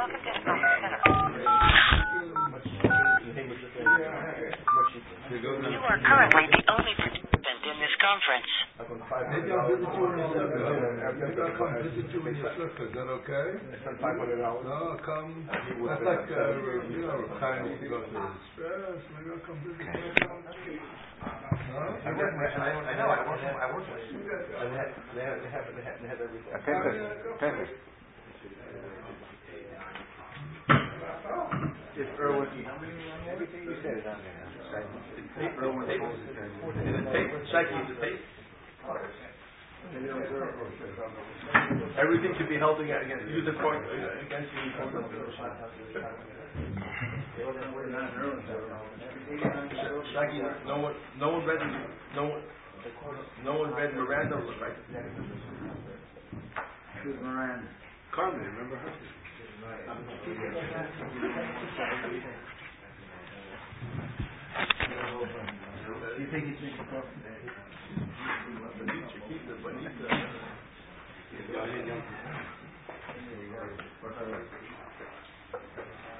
Welcome to Development Center. You are currently the only participant in this conference. Maybe I'll visit you in your sukkah. Maybe I'll come visit you in your sukkah. Is that okay? No, I'll come. That's like, uh, you know, time to go to his. Maybe I'll come visit you. Huh? I work. I, I know. I work. I work. And they have. They have. They have. They have, they have everything. If Erwin, everything you said is on there. Tape. Erwin. Tape. Is it tape? Shaki, is it tape? Everything should be held against, use the court against Shaki, no one, no one read, no one, no one read Miranda, right? Who's Moran? Carmen, remember her? You think he's making coffee?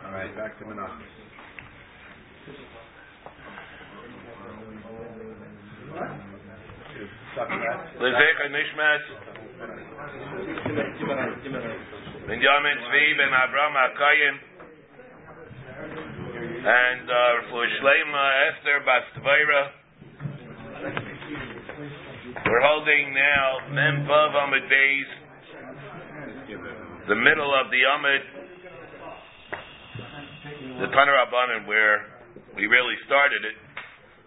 All right, back to Menachem. Lezecha Nishmat Ben Yamin Tzvi Ben Abraham HaKayim and uh, for Shlema Esther Bastvaira we're holding now Mem Vav Amid Beis. The middle of the Amid. The Tanur Rabbanim where we really started it.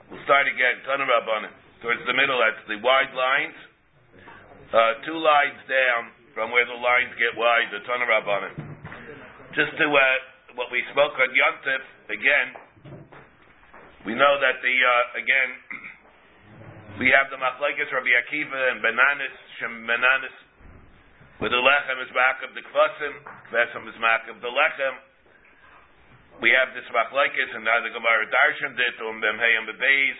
We'll start again. Tanur Rabbanim towards the middle, that's the wide lines. Uh, two lines down from where the lines get wide, the Tanur Rabbanim. Just to uh, what we spoke on Yontif, again, we know that the, uh, again, we have the Machlekes Rabbi Akiva and Benanis, Shem Benanis, where the Lechem is back of the Kvasim, Kvasim is back of the Lechem. We have this Machlekes, and now the Gemara Darshan did, um, and Bebeis,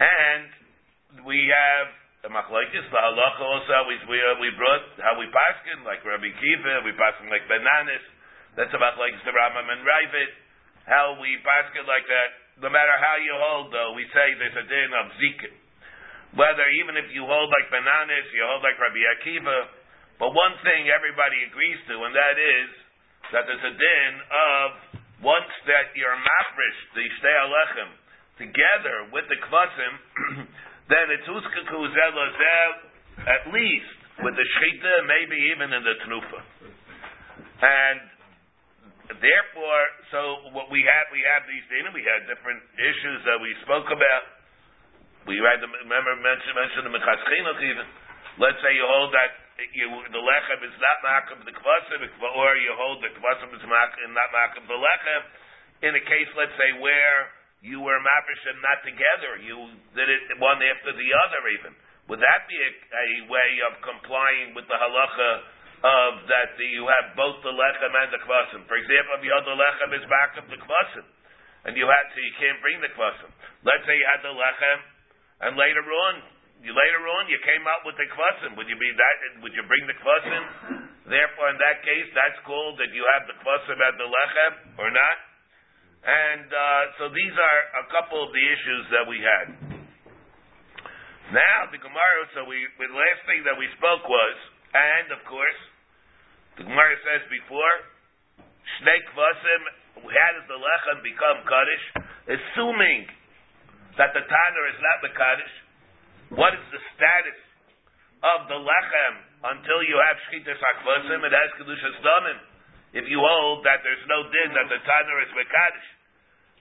and we have the machlekes, the halacha also we we, uh, we brought how we paskin like Rabbi Kiva, we paskin like Benanis. That's about like the Rambam and Ravid. How we paskin like that. No matter how you hold, though, we say there's a din of zikin. Whether even if you hold like Benanis, you hold like Rabbi Akiva. But one thing everybody agrees to, and that is that there's a din of once that you're mafresh the shtei alechem together with the kvasim, then it's zelazel at least with the shchita, maybe even in the tnufa. And therefore, so what we have, we have these dinim, we had different issues that we spoke about. We had, remember, mentioned, mentioned the mechaschinach even. Let's say you hold that you, the lechem is not makim the kvasim, or you hold the kvasim is makim, not makim the lechem. In a case, let's say, where you were and not together. You did it one after the other even. Would that be a, a way of complying with the halacha of that the, you have both the lechem and the kvasim? For example, if you had the lechem is back of the kvasim, and you had to, you can't bring the kvasim. Let's say you had the lechem, and later on, you later on you came out with the kvasim. Would you be that? Would you bring the kvasim? Therefore, in that case, that's called that you have the kvasim and the lechem, or not? And uh, so these are a couple of the issues that we had. Now the Gemara. So we the last thing that we spoke was, and of course, the Gemara says before, Shnei Kvasim. How does the lechem become kaddish? Assuming that the tanner is not the kaddish, what is the status of the lechem until you have shchitas hakvasim? It has kedushas damim if you hold that there's no din that the tanner is mekadosh.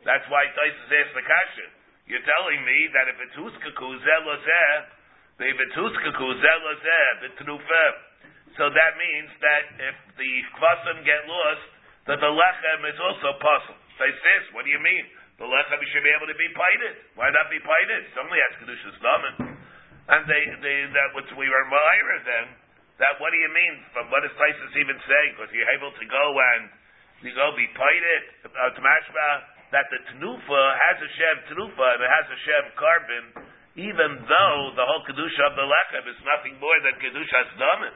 That's why Taisus asked the kasha. You're telling me that if it's huskaku zelozeh, if it's huskaku zelozeh, the trufeh, so that means that if the kvasim get lost, that the lechem is also possible. Taisus, what do you mean? The lechem should be able to be pited. Why not be pited? It only has kedushas damin. And they, they, that which we were myra then, that what do you mean? From what is Taisus even saying? Because you're able to go and you go be pited uh, to mashma that the tenufa has a shem tenufa and it has a shem korban, even though the whole kedusha of the lechem is nothing more than kedusha's damin.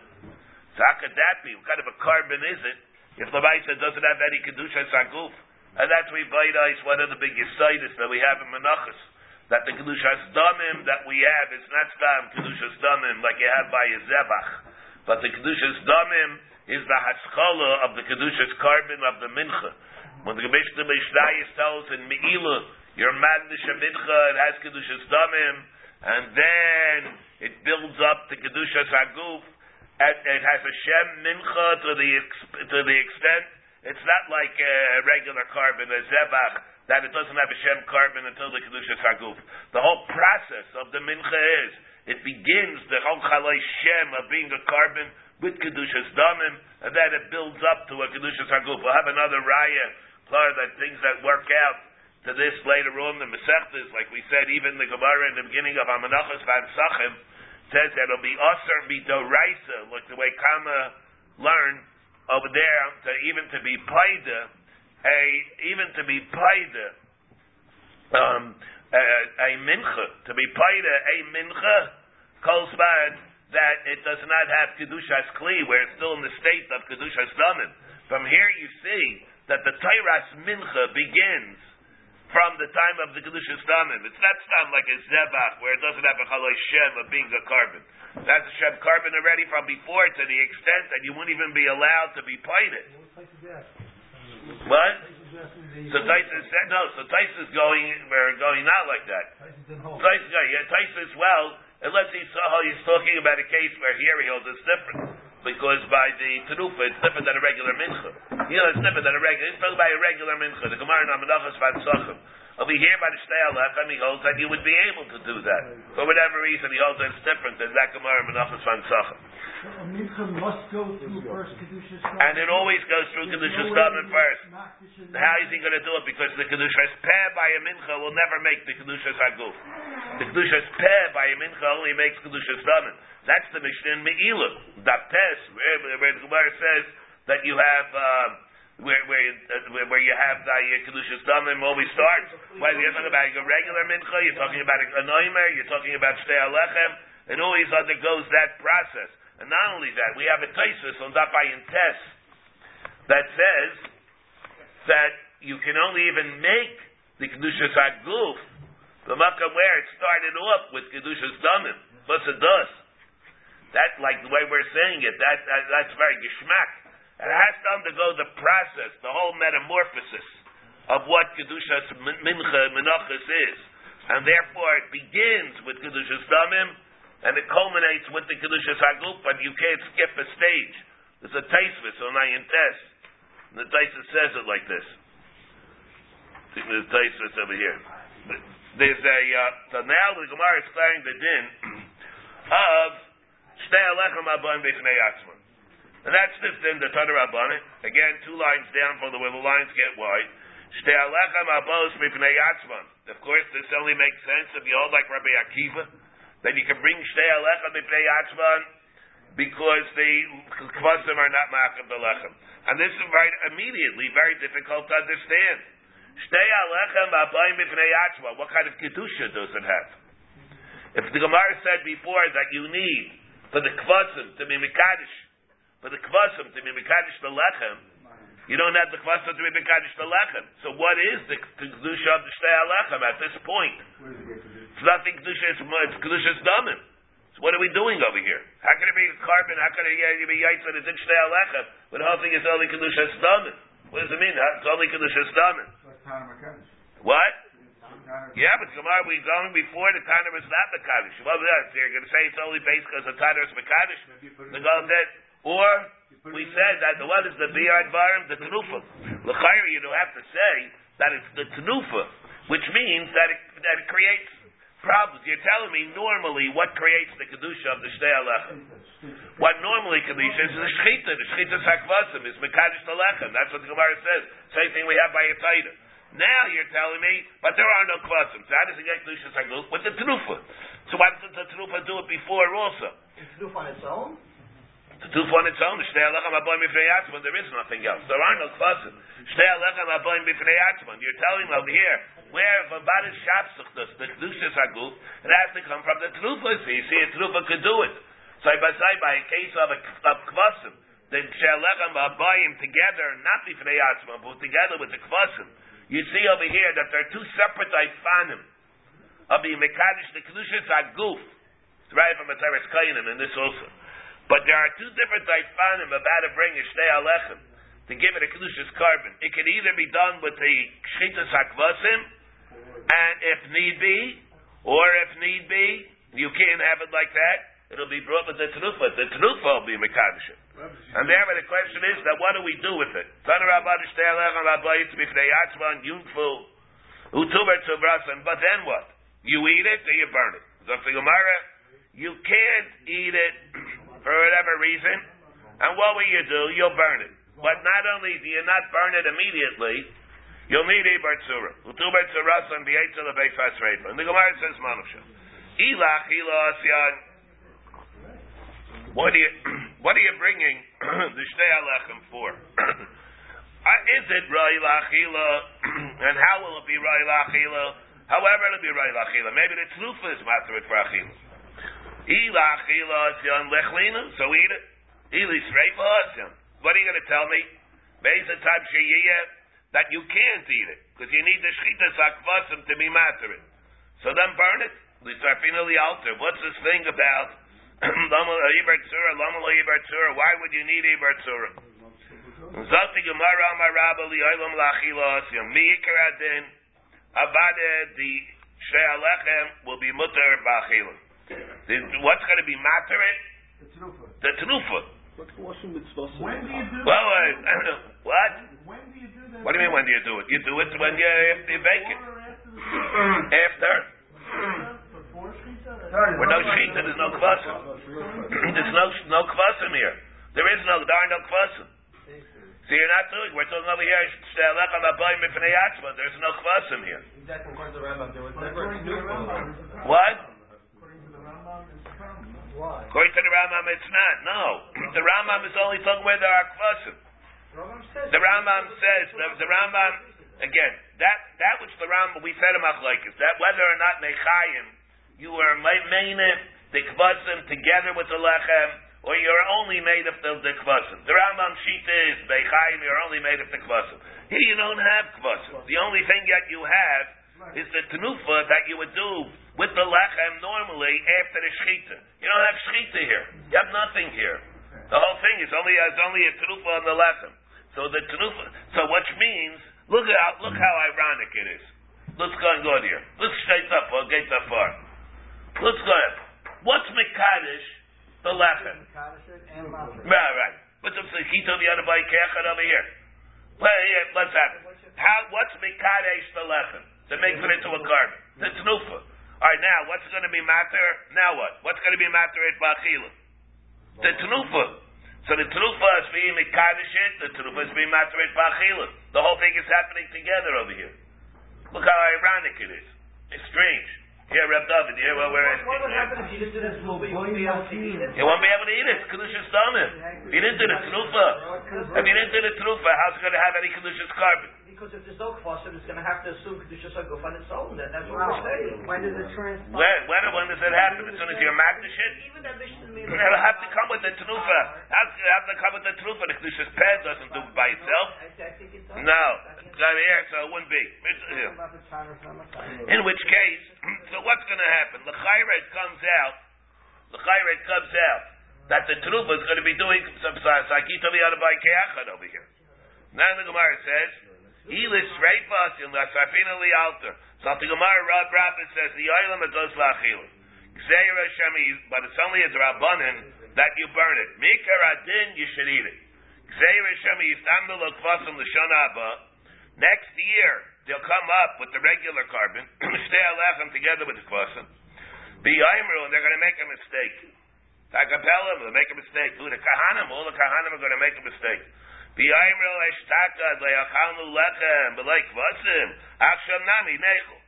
So how could that be? What kind of a korban is it if the Maisa doesn't have any Kedusha Saguf. And that's we ice one of the big Yisaitis that we have in Menachas. That the Kedushas Damim that we have is not Stam Kedushas Damim like you have by a Zebach. But the Kedushas Damim is the Haskalah of the Kedushas korban of the Mincha. When the Mishnah Mishnayis tells in Me'ilah, you're mad Mincha, it has Kedushas Damim, and then it builds up the Kedushas Aguf, and it has a Shem Mincha to the, to the extent it's not like a regular korban, a zebach, that it doesn't have a shem korban until the kedusha saguf. The whole process of the mincha is it begins the whole chalai shem of being a korban with kedushas damim, and then it builds up to a kedusha saguf. We'll have another raya, clar that things that work out to this later on the Masechtas, like we said, even the Gemara in the beginning of Amanachas Van Sachim says that it'll be Aser Midoraisa, like the way Kama learned over there to even to be paida, a even to be paida, um, a, mincha to be paida a mincha calls that it does not have kedushas kli where it's still in the state of kedushas damin. From here you see that the Tairas mincha begins from the time of the kedushas damin. It's not stam like a zebach where it doesn't have a chaloi shem of being a korban. That's a Shem korban already from before to the extent that you wouldn't even be allowed to be plated. What? So Taisus no. So Taisus going we're going not like that. Taisus, yeah, Taisus well, unless he's uh, he's talking about a case where here he holds it's different because by the tenufa it's different than a regular mincha. You know, it's different than a regular. It's by a regular mincha. The Gemara Namadachas Vatsachim. Over here by the Shtei Alechem, he holds that you would be able to do that. For whatever reason, he holds that it's different than that Gemara Menachas Van Sachem. must go through first Kedusha And it always goes through Kedusha Stamen first. How is he going to do it? Because the Kedusha Peh by a Mincha will never make the Kedusha Saguf. The Kedusha Peh by a Mincha only makes Kedusha Stamen. That's the Mishnah in Me'ilah. Daptes, where, where the Gemara says that you have... Uh, where where uh, where, where you have the uh, kedushas damim always starts. Whether you're talking about a regular mincha, you're talking about a, a noimer, you're talking about shtei alechem, it always undergoes that process. And not only that, we have a taisus on that by Tes that says that you can only even make the kedushas aguf the makkah where it started off with kedushas damim, plus it does. That like the way we're saying it, that, that that's very geschmack. It has to undergo the process, the whole metamorphosis of what Kedushas Mincha Menachas is. And therefore it begins with Kedushas Damim, and it culminates with the Kedushas Haguf, but you can't skip a stage. There's a Taisvis on Ayin Tes. And the Taisvis says it like this. There's Taisvis over here. There's a, uh, so now the Gemara is declaring the din of Shtei Alechem Abon B'Chnei Atzman. And that's this in the Tanur Rabbanim. Again, two lines down from the where the lines get wide. Shtei alechem abos mipnei yatzman. Of course, this only makes sense if you hold like Rabbi Akiva. Then you can bring shtei alechem mipnei yatzman because the kvasim are not ma'akim belechem. And this is right immediately very difficult to understand. Shtei alechem abayim mipnei yatzman. What kind of kedusha does it have? If the Gemara said before that you need for the kvasim to be mikdash for the kvasim to be mekadosh the you don't have the kvasim to be mekadosh the lechem. So what is the kedusha of the shtei lechem at this point? It's nothing kedusha. It's, it's kedusha's damin. So what are we doing over here? How can it be a korban? How can it be yaitz when it's in shtei lechem when the whole thing is only kedusha's damin? What does it mean? It's only kedusha's damin. What? Yeah, but Gemara, we're going before the Tanner is not the Kaddish. Well, you're going to say it's only based because the Tanner is Kaddish. The Golden Dead. Or we said that the what is the biyad varim, the tenufa. L'chayr, you don't have to say that it's the tenufa, which means that it, that it creates problems. You're telling me normally what creates the kedusha of the shtei alechem. What normally kedusha is the shchita. The shchita sakvasim is mekadosh alechem. That's what the Gemara says. Same thing we have by a taita. Now you're telling me, but there are no kvasim. So how does it get kedusha sakvasim? With the tenufa. So why doesn't the tenufa do it before also? Is tenufa on its own? To do on its own, Shtei Alechem Aboim B'fnei Yatzman, there is nothing else. There are no kvasim. Shtei Alechem Aboim B'fnei Yatzman. You're telling over here, where if a bad is shapsuchtas, the kedushas aguf, it has to come from the trufa. So you see, a trufa could do it. Side by side, by a case of a of kvasim, the shelechem abayim together, not b'fnei atzma, but together with the kvasim. You see over here that there are two separate ifanim of the mekadosh the kedushas aguf. It's right from Materis Kainim in this also. But there are two different ifanim of how to bring a shtei alechem to give it a kedushas korban. It can either be done with the shchitas hakvasim, and if need be, or if need be, you can't have it like that. It'll be brought with the tenufa. The tenufa will be mekadosh. And there, the question is that what do we do with it? But then what? You eat it or you burn it. You can't eat it for whatever reason. And what will you do? You'll burn it. But not only do you not burn it immediately, you'll need a bartzura. Utubar tzurasan b'yetzel beifas reifa. And the Gemara says manusha. Ilach ilah What are you, what are you bringing the shtei alechem for? Uh, is it rai lachila? and how will it be rai lachila? However, it'll be rai lachila. Maybe the tzufa is matter for achila. Ila achila asyan lechlina, so eat it. Ili sreifa asyan. What are you going to tell me? Beisa tab that you can't eat it because you need the shchita sakvasim to be matter it. So then burn it. Lisarfina the altar. What's this thing about? Why would you need Ibar Tzura? Zalti Gemara Amar Rabba Li'olam Lachilos Yom Mi'ikar Adin Avade the She'alechem will be mutter ba'achilim. What's going to be matter it? The tenufa. When do you do Well, uh, what? When do you do that? What do you mean when do you do it? You do it when you, if you bake it. After. Before Shkita? With no shita, there's no kvasim. there's no no kvasim here. There is no there are no kvasim. See, you're not doing. We're talking over here. Stelech on abayim mifnei atzma. There's no kvasim here. Exactly Why? According to the Rambam, it's not. No, the Rambam is only talking where there are kvasim. The Rambam says the, the Rambam again that that which the Rambam we said in Machlekes that whether or not nechayim you are main the kvasim together with the lechem or you're only made of the, the kvasim. The Rambam sheet is bechayim you're only made of the kvasim. Here you don't have kvasim. The only thing that you have is the tenufa that you would do with the lechem normally after the shechita. You don't have shechita here. You have nothing here. The whole thing is only is only a tenufa on the lechem. So the tenufa. So which means look at look how ironic it is. Let's go and go here. Let's straight up or get that far. Let's go ahead. What's Mekadesh? The lechem. Right, right. What's up? He told me how to buy kechet over here. Well, yeah, let's have it. How? What's Mekadesh the lechem? That makes it into a korban. The tenufa. All right, now what's going to be matter? Now what? What's going to be matter at bachila? The tenufa. So the tenufa is being Mekadesh it. The tenufa is being matter at bachila. The whole thing is happening together over here. Look how ironic it is. It's strange. Here, Reb David, here where we're at What would happen if you didn't do this movie? You wouldn't be able to eat it. You won't be able to eat it. Kedushas. If you didn't do the trufa, if you didn't do the trufa, how's it going to have any Kedushas korban? Because if there's no kvasim, it's going to have to assume Kedusha Saguf on its own. Then that's what we're saying. When does it transpire? When, when, when does that happen? As soon as you're magnish it? Even that Mishnah made It'll have to come with the trufa. How's it have to come with the trufa? The Kedushas pad doesn't do it by itself. I, I think it does. No. It's not here, so it wouldn't be. In which case, so what's going to happen? The chayret comes out. The chayret comes out that the trufa is going to be doing some sakita by keachad over here. Now the Gemara says, "Elis reifas in lasafina li alter." So the Gemara Rab Rabbit says, "The oilam it goes lachil." Gzeira shemi, but it's only a drabanan that you burn it. Mikar adin, you should eat it. Gzeira shemi yistamdu lokvasim l'shana haba. Next year, they'll come up with the regular korban, stay alechem together with the kvasim. Be Yimru, and they're going to make a mistake. Takapelim, they'll make a mistake. Who the kahanim, all the kahanim are going to make a mistake. Be Yimru eshtaka le'achanu lechem b'lei kvasim achsham nami nechel.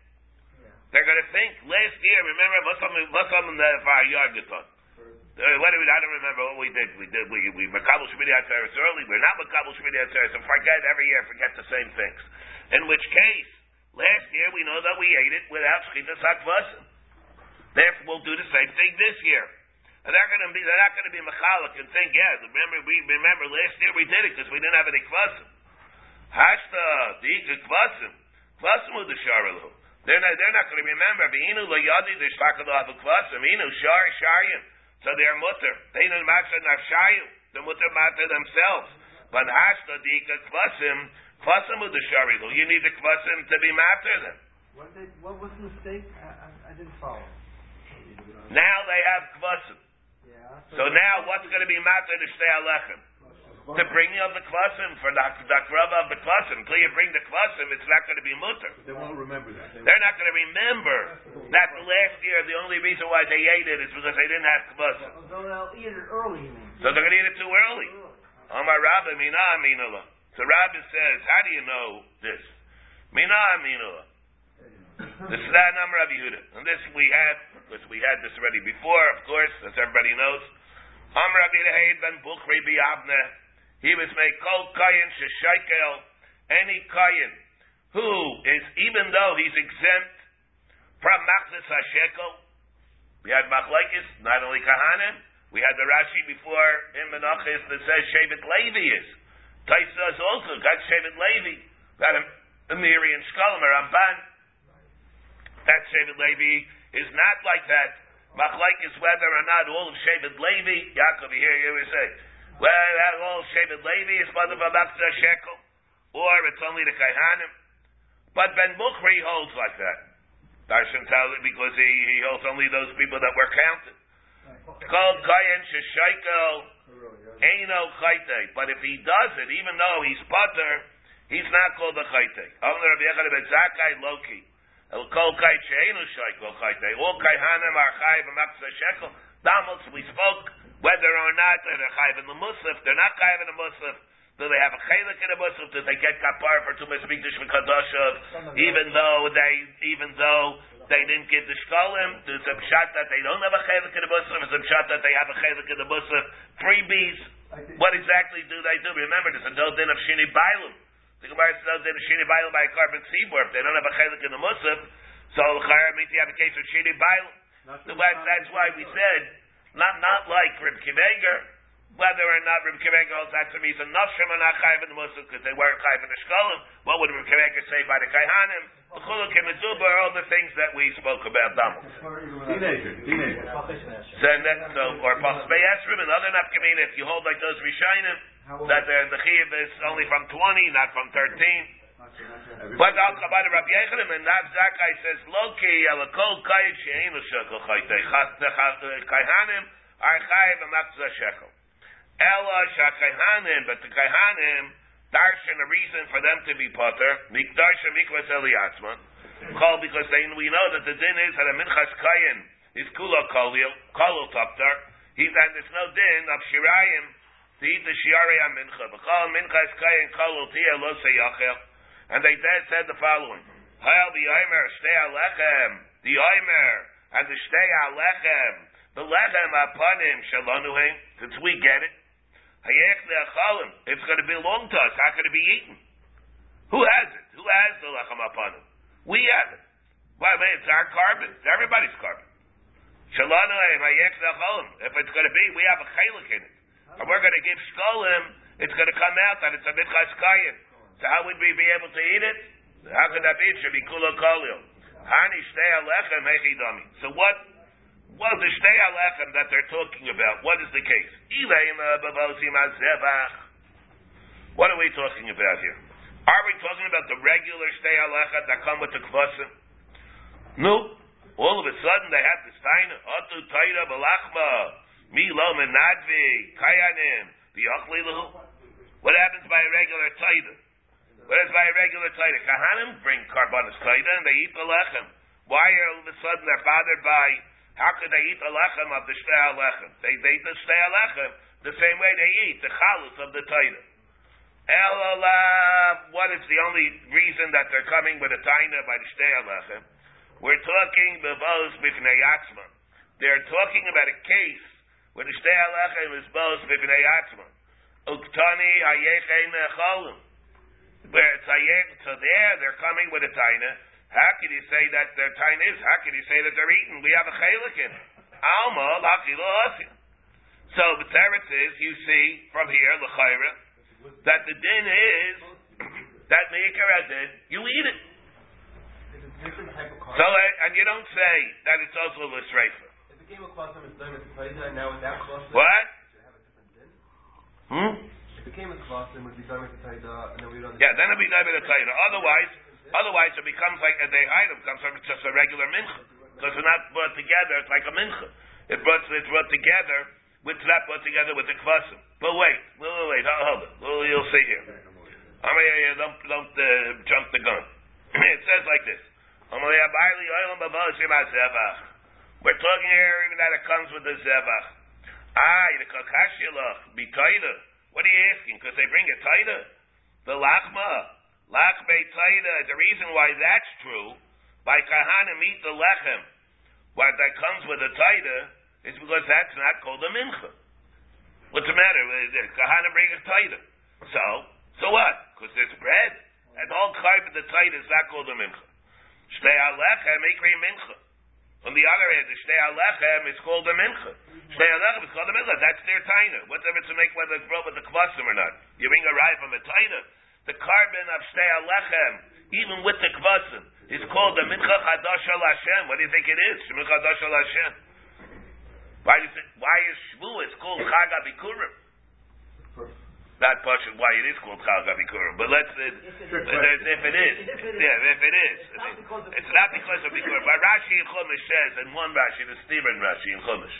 They're going to think last year. Remember, what's on what's the fire yard guitar? Uh, what did we, I don't remember what we did. We did we we makabel shmini atzeres early. We're not makabel shmini atzeres and forget every year forget the same things. In which case, last year we know that we ate it without shchita sakvasim. Therefore, we'll do the same thing this year. And they're going to be, they're not going to be mechalik and think, yeah, remember, we remember last year we did it because we didn't have any kvasim. Hashta, the kvasim, kvasim with the sharalu. They're not, they're not going to remember. Beinu lo yadi the shtakalo have kvasim. Inu shar sharyim. So they're mutter. They don't matter nafshayim. The mutter matter themselves. But hashta the kvasim, kvasim with the sharalu. You need the kvasim to be matter them. What, did, what was the mistake? I, I, I didn't follow. Now they have kvasim. Yeah. So now what's going to be matter to stay alechem? To bring you of the kvasim for the the of the kvasim. Until you bring the kvasim, it's not going to be mutter. They won't remember that. They They're not going to remember that last year the only reason why they ate it is because they didn't have kvasim. So they'll eat it early. So they're going to eat it too early. Amar Rabbi Mina Aminula. So Rabbi says, how do you know this? Mina Aminula. This is that number of Yehuda. And this we had, because we had this already before, of course, as everybody knows. Ben. He was made Kol Kayin Sheshaikel. Any Kayin who is, even though he's exempt from Machzis HaShekel, we had Machlaikis, not only Kahanim, we had the Rashi before in Menachis that says Shevet Levi is. Taisa is also got Shevet Levi. Got a, a Miri a Ramban. That Shevet Levi is not like that. Machlaikis whether or not all of Shevet Levi, Yaakov, you hear you say, well, that all Shevet Levi is mother of Machzis HaShekel, or it's only the Kahanim. But Ben Bukhri holds like that. Darshan tells it because he, he holds only those people that were counted. Called Kayan Sheshaikel Eino Chayte. But if he does it, even though he's putter, he's not called a Chayte. Amr Rabbi Yechad ben Zakai Loki. El Kol Kayt Sheinu Shaikel Chayte. All Kayhanim are and Machzah Shekel. Damals, we spoke whether or not they're Chayv in the Musaf. They're not Chayv in the Musaf. Do they have a chelik in the musaf? Do they get kapar for two mesmikdash v'kadoshav? Even though they, even though they didn't get the shkolim, there's a pshat that they don't have a chelik in the musaf. There's a pshat that they have a chelik in the musaf. Freebies. What exactly do they do? Remember, there's a no din of shini bailim. The Gemara says no din of shini bailim by a korban seabor. If they don't have a chelik in the musaf, so l'chayr means you have a case of shini bailim. So that, that's why we said not not like Reb Akiva Eiger whether or not Reb Akiva Eiger holds that to me, so Nafshim are not chayiv in the Muslim because they weren't chayiv in the Shkolim. What would Reb Akiva Eiger say by the Kaihanim? B'chulu kemizuba are all the things that we spoke about. Damals. Teenager, teenager. So, and so or Pasbei Esrim and other Nafkamina, if you hold like those Rishainim, that the, the Chiv is only from 20, not from 13. But Al Chabad Rabbi Yechanim and Rav Zakai says, Loki alakol kayit she'enu shekel chaytei. Kaihanim are chayiv and matzah shekel. Ella shakayhanim, but the kaihanim, darshan a reason for them to be potter, mikdarsha mikvas eliyatzman. Call because they, we know that the din is that a minchas kayin is kula kolil, kolil toptar. He that there's no din of shirayim to eat the shiarei mincha. Minchas kayin kolil tia lo seyachel. And they then said the following: Hail the omer shtei alechem, the omer and the shtei alechem, the lechem apanim shalonuhem. Since we get it, it's going to belong to us. How can it be eaten? Who has it? Who has the lechem apanim? We have it. Well, I mean, it's our korban. It's everybody's korban. Shalonuhem If it's going to be, we have a chalik in it, and we're going to give shkolim. It's going to come out that it's a mitchas kayin. So how would we be able to eat it? How could that be? It should be kula kolil. Hani shtei alechem hechidami. So what? Well, the shtei alechem that they're talking about, what is the case? What are we talking about here? Are we talking about the regular shtei alechem that come with the kvasim? No. All of a sudden they have this taina. Atu taina balachma. Milo menadvi. Kayanim. What happens by a regular taina? Whereas by a regular taina, kahanim bring karbanis taina and they eat the lechem. Why are all of a sudden they're bothered by how could they eat the lechem of the shtei lechem? They, they the shtei lechem the same way they eat the chalus of the taina. Elalah, what is the only reason that they're coming with a taina by the shtei lechem? We're talking bevos bifnei. They're talking about a case where the shtei lechem is bos bifnei atzma. Uktani hayechein necholim where it's ayek to there, they're coming with a taina. How can you say that their taina is? How can you say that they're eating? We have a chalik in it. Alma lachilo So the teretz is, you see from here, l'chayra, that the din is that meikar adin, you eat it. It's a different type of car. So, and you don't say that it's also l'sreifa. What? Hmm? Yeah, then it'll be done with a. Otherwise, otherwise it becomes like a day item, becomes like just a regular mincha. Because it's not brought together, it's like a mincha. It brought, it's brought together, with not brought together with the kvasim. But wait, wait, wait, wait, hold, it. Well, you'll see here. I mean, don't, don't uh, jump the gun. it says like this. We're talking here even that it comes with the zevach. Ah, the kakashilach, be taida. What are you asking? Because they bring a taida? The lachma, lach be taida. The reason why that's true, by kahanim eat the lechem, what that comes with a taida, is because that's not called a mincha. What's the matter? Kahanim bring a. So, so what? Because there's bread. And all kind of the taida is not called a mincha. Shtei alechem ikri mincha. On the other hand, the shtei alechem is called a mincha. Shtei alechem is called a mincha. That's their taina. What's ever to make whether it's brought with the kvasim or not? You bring a rye from a taina. The korban of shtei alechem, even with the kvasim, is called the mincha chadash al Hashem. What do you think it is? Mincha chadash al Hashem. Why is it? Why is Shavuos called Chag Abikurim? Not partial why it is called Chag Abikurim, but let's uh, if it is, yeah, if it is, it's not because of Bikurim. But Rashi in Chumash says, and one Rashi, the Stephen Rashi in Chumash,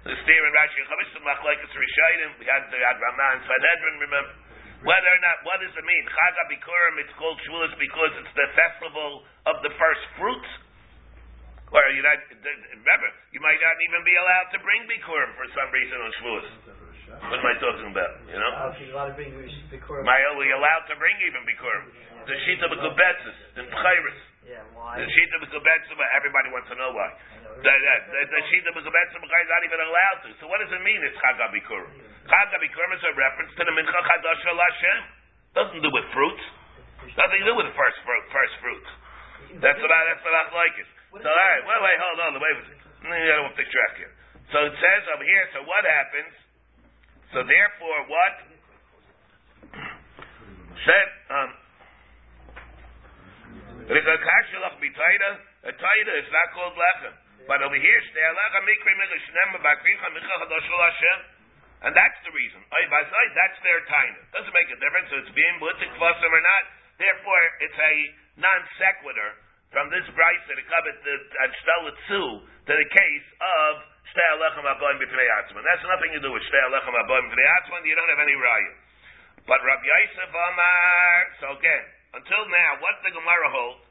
the Stephen Rashi in Chumash, the Machlekes Rishayim, we had the had Ramah and Sanhedrin, remember. Whether or not, what does it mean? Chag Abikurim, it's called Shavuos because it's the festival of the first fruits. Or you not, remember, you might not even be allowed to bring Bikurim for some reason on Shavuos. What am I talking about? You know? Oh, okay, you allowed to bring Bikurim. Am I only allowed to bring even Bikurim? The Shita Mekubetzis, in Pchairis. Yeah, why? The Shita Mekubetzis, everybody wants to know why. The, the, the, the Shita Mekubetzis is not even allowed to. So what does it mean it's Chag HaBikurim? Chag HaBikurim is a reference to the Mincha Chadash Shel Hashem. Doesn't do with fruits. Nothing to do with the first fruit, first fruits. That's what I, that's what I like it. So, all right, wait, wait, hold on, wait. I don't want to track here. So it says over here. So what happens? So therefore, what said? Um, a taida is not called lechem, but over here, and that's the reason. That's their taina. Doesn't make a difference if it's being the kvasim or not. Therefore, it's a non sequitur from this Bryce that it covered the Adshtalitzu to the case of Shtei Alechem Aboim B'Pnei Atzman. That's nothing to do with Shtei Alechem Aboim B'Pnei Atzman. You don't have any raya. But Rabbi Yosef Amar. So again, until now, what the Gemara holds?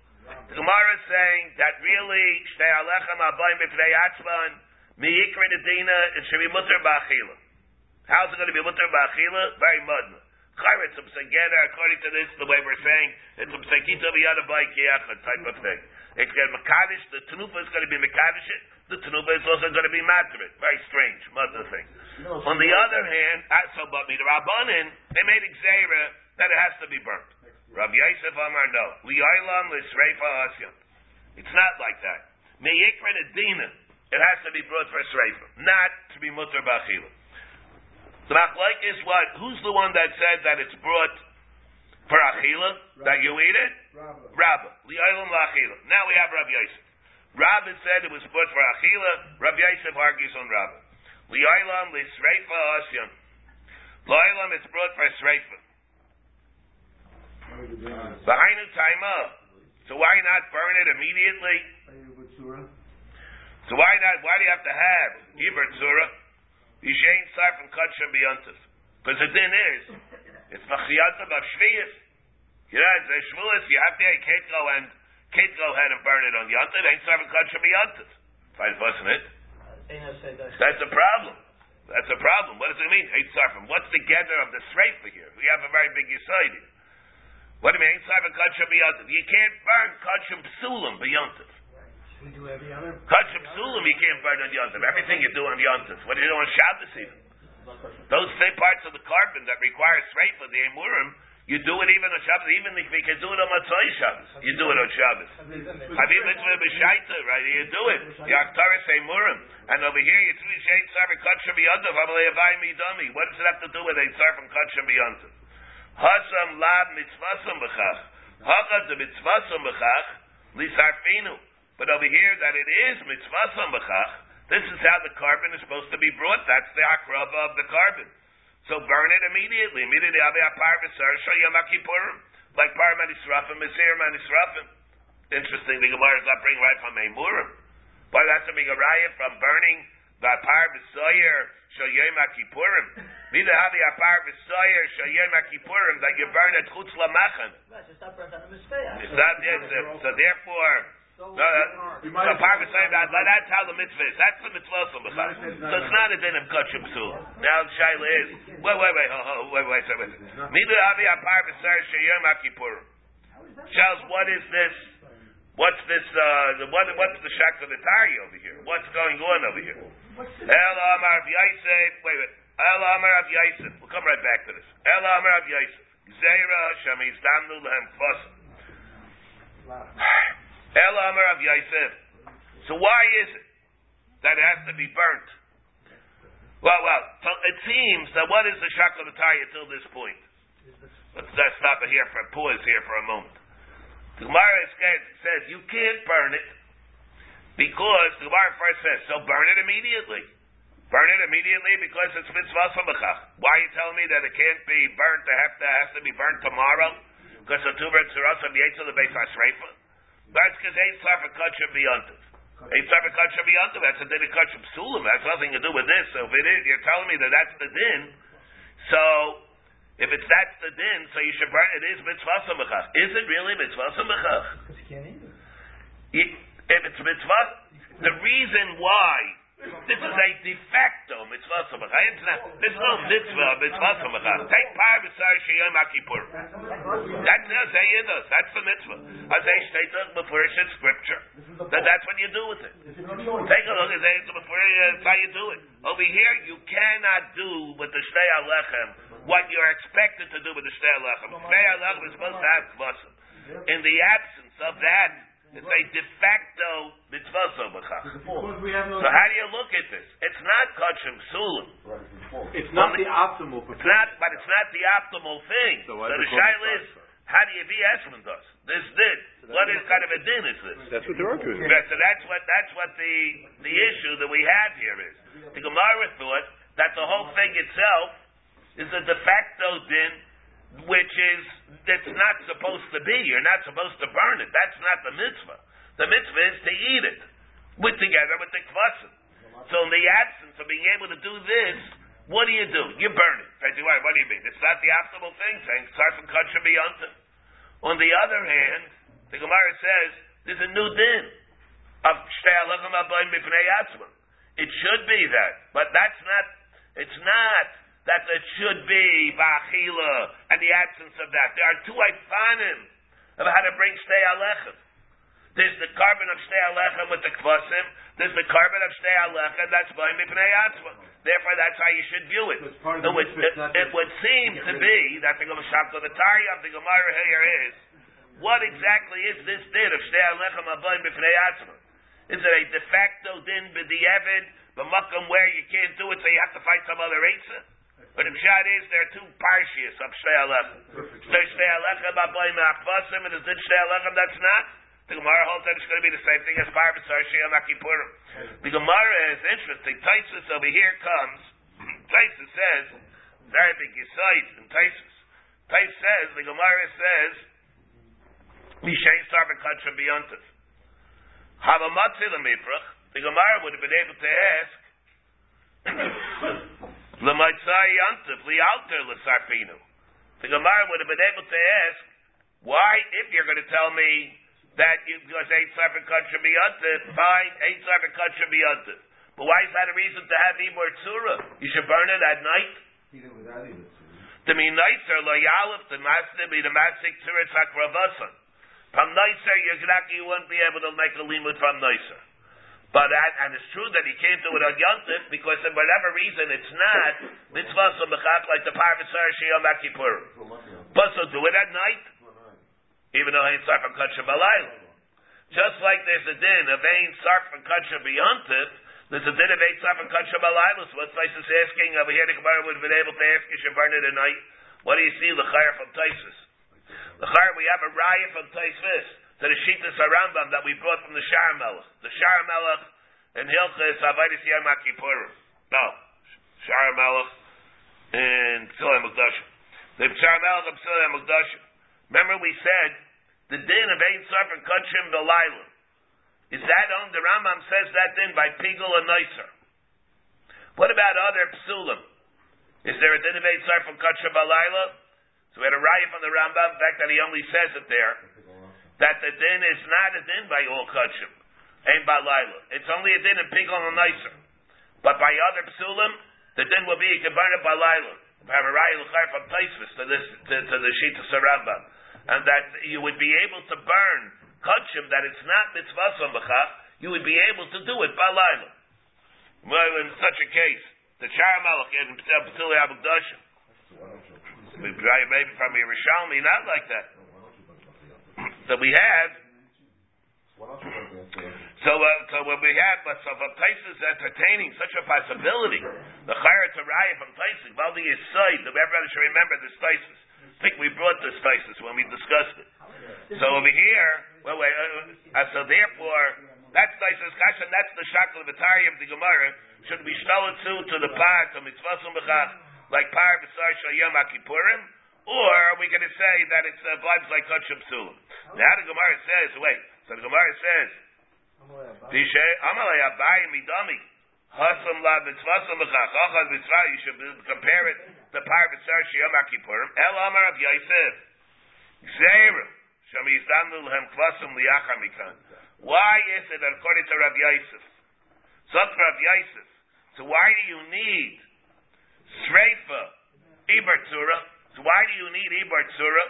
The Gemara is saying that really Shtei Alechem Aboim B'Pnei Atzman Miyikra Nedina it should be Mutter Ba'achila. How's it going to be Mutter Ba'achila? Very mudna. Chayr, it's a according to this, the way we're saying, it's a psegita b'yada b'aykiachad type of thing. It's going to be Makadish, the Tanufa is going to be Makadish, the Tanufa is also going to be Matrit. Very strange, mother thing. No, On the other hand, so but me, the Rabbanin, they made Xera that it has to be burnt. Rabbi Yosef Amar, no. Li'aylam l'sreifa asyan. It's not like that. Me'yikra dina. It has to be brought for sreifa, not to be mutter b'achila. The machlek is what? Who's the one that said that it's brought for achila, that you eat it? Rabba. Li'aylam la'achila. Now we have Rabbi Yosef. Rabba said it was brought for achila. Rabbi Yosef argues on Rabba. Li'aylam l'sreifa asyan. Li'aylam it's brought for sreifa. Behind the taima. So why not burn it immediately? So why not? Why do you have to have Iber Tzura? Yishain and Kachim B'yantif. Because the din is, it's Machiyantav of Shviyas. You know, it's a Shvuas, you have to have Ketro and Ketro head and burn it on Yantif, ain't Sarf and Kachim B'yantif. Fine, wasn't it? That's a problem. That's a problem. What does it mean? Eight Sarfim. What's the gather of the Sreifa here? We have a very big Yisoid. What do you mean? Eight Sarfim Kachim B'yantif. You can't burn Kachim Psulim other. Kachim Psulim you can't burn on Yantif. Everything you do on Yantif. What do you do on Shabbos even? Those same parts of the korban that require Sreifa, the Emurim, You do it even on Shabbos, even if you can do it on Matzai Shabbos. You do it on Shabbos. Havim mitzvah b'shaita, right? You do it. The Yaktara say murim. And over here, you three shade sarf and kutcher beyontav. Amalei avai midami. What does it have to do with a sarf and kutcher beyontav? Hasam lab mitzvasam b'chach. Hagad the mitzvasam b'chach lisarfinu. But over here, that it is mitzvasam b'chach. This is how the korban is supposed to be brought. That's the akrava of the korban. So burn it immediately. Immediately, Avi Apar V'sar Shayam Kippurim. Like Par Manisrafim, Mesir Manisrafim. Interesting, the Gemara is not bringing right from Eimurim. Why that's a big raya from burning the Apar V'sayir Shayam Kippurim. Neither Avi Apar V'sayir Shayam Kippurim that you burn at Chutz Lamachan. Right, just not burnt on the mizbeach. It's not, it's, so therefore, So, no, uh, so Par V'sayir, that, that's how the mitzvah is. That's the mitzvah of B'chach. So it's not a din of Kachim Psul. Now the Shaila is, wait, wait, wait, oh, wait, wait, wait, wait. Neither Avi Apar V'sayir Shayam Kippurim. Charles, what is this? What's this? Uh, the- what, what's the shak of the tari over here? What's going on over here? El Amar of Yosef. Wait, wait. El Amar of Yosef. We'll come right back to this. El Amar of Yosef. Gzeira Shemiz Damnu Lehem Kvasim. El Amar of Yosef. So why is it that it has to be burnt? Well, well. So it seems that what is the shak of the tari until this point? Let's, let's stop it here for a pause here for a moment. The Gemara says you can't burn it because the Gemara first says so burn it immediately. Burn it immediately because it's mitzvah samachach. Why are you telling me that it can't be burnt? It have to has to be burnt tomorrow because the two birds are also the the base hasreifa. That's because eight sarfa kutcha beyontiv. Eight sarfa kutcha beyontiv. That's a din of psulim. That's nothing to do with this. So if it is, you're telling me that that's the din. So if it's that's the din, so you should burn it. Is mitzvah samachach. Is it really mitzvah samachach? Because you can't eat it. Y- If it's mitzvah, the reason why this is a de facto mitzvah samachach. It's not. There's no mitzvah mitzvah samachach. Take par b'sar sheyom hakipur. That's the Zayyidos. That's the mitzvah. As a state before it's scripture. That that's what you do with it. Take a look at it that's uh, how you do it. Over here, you cannot do with the shtei alechem what you're expected to do with the shtei alechem. Shtei alechem is supposed to have kvasim. In the absence of that, it's a de facto mitzvah sobachach. Because we have no. So how do you look at this? It's not kachim sulim. It's not the optimal for It's not, but it's not the optimal thing. So So, the it called shaila is, how do you be esmond does? This din. What is kind of a din is this? That's what they're arguing. Right, so that's what that's what the the issue that we have here is. The Gemara thought that the whole thing itself is a de facto din, which is that's not supposed to be. You're not supposed to burn it. That's not the mitzvah. The mitzvah is to eat it with together with the kvasim. So in the absence of being able to do this, what do you do? You burn it. What do you mean? It's not the optimal thing. Saying sarf and cut should be unto. On the other hand, the Gemara says there's a new din of shtei. It should be that, but that's not. It's not that it should be ba'achila and the absence of that. There are two ifanim of how to bring shtei alechem. There's the korban of shtei alechem with the kvasim. There's the korban of shtei alechem that's bayim b'pnei atzma. Therefore, that's how you should view it. So it's part of So the it, mitzvah, it, it would seem to be that the Gemara the Tari of the Gemara here is what exactly is this din of Shtei Alechem Abayim B'Fnei Atzma? Is it a de facto din b'di'evid, b'makom where you can't do it, so you have to find some other Eitzah? But the Pshat is there are two parshias of Shtei Alechem. So Shtei Alechem Abayim Akvasim, and is it Shtei Alechem that's not? The Gemara holds that it's going to be the same thing as Par B'Sar Sheyam Akipurim. The Gemara is interesting. Taisus over here comes. Taisus says, very big yisoid in Taisus. Tais says, the Gemara says, Mishay Sar B'Katra B'Yontif. Havamatzi L'Miprach, the Gemara would have been able to ask, L'Maitzai Yontif, Li'alter L'Sarfinu. The Gemara would have been able to ask, why, if you're going to tell me that you, because eight Sar B'Katra B'Yontif, fine, eight Sar B'Katra B'Yontif. But why is that a reason to have Ibor Tzura? You should burn it at night. It without eating. To be nicer, lo yalif, the master be the masik tziritz hakravasan. From nicer, you're not, you won't be able to make a limud from nicer. But and it's true that he can't do it on Yontif because for whatever reason it's not mitzvah sumachak like the parvasar shiyom akipurim. But so do it at night, even though ain't sarf and kachim. Just like there's a din of ain't sarf and kachim beyontif, there's a din of ain't sarf and kachim balayla. So what's nice is asking over here, the Gemara would have been able to ask you should burn it at night. What do you see, the from Taisus? The we have a raya from Taisus the Shittas Rambam that we brought from the Shar. The Shar Melech in Hilchis Avaydis Yom Kippurim. No, Shar Melech in Psilei Mukdashim. The Shar Melech of Psilei Mukdashim. Remember we said the din of Ein Sarf and Kachim Belayla. Is that on the Rambam says that din by Pigel and Neusser? What about other psulim? Is there a din of Ein Sarf and Kachim Belayla? So we had a riot from the Rambam, in fact that he only says it there, that the din is not a din by all Kachim. and by Belayla. It's only a din of Pigel and Neusser. But by other psulim, the din will be you can burn it by Laila. Have a riot from Taisvis to this to, to the Shita Sarambam and that you would be able to burn kachim that it's not mitzvah b'chach, you would be able to do it by laila. Well, in such a case, the Shara Malach in Ptili Abudashim, maybe from Yerushalmi, not like that. So we had. So, uh, so when we had, but so for places entertaining such a possibility, the chayra to raya from places, well, the side, the everybody should remember this places. I think we brought this thesis when we discussed it. So over here, well, wait, uh, uh, so therefore, that's thesis kasha, that's the shakal of the of the Gemara. Should we shtel it to to the part of mitzvah like par b'sar shayom akipurim, or are we going to say that it's uh, vibes like kachim sulim? Now the Gemara says, wait, so the Gemara says, Tisha amalei abai midami. Hasam la mitzvah b'chach. Achad mitzvah. You should compare it to par b'tzar shiyam akipurim. El amar Rav Yosef. Gzeira. Shami yizdanu lehem kvasum liyachar mikan. Why is it according to Rav Yosef? Zot Rav Yosef. So why do you need sreifa? So why do you need ibar tzura?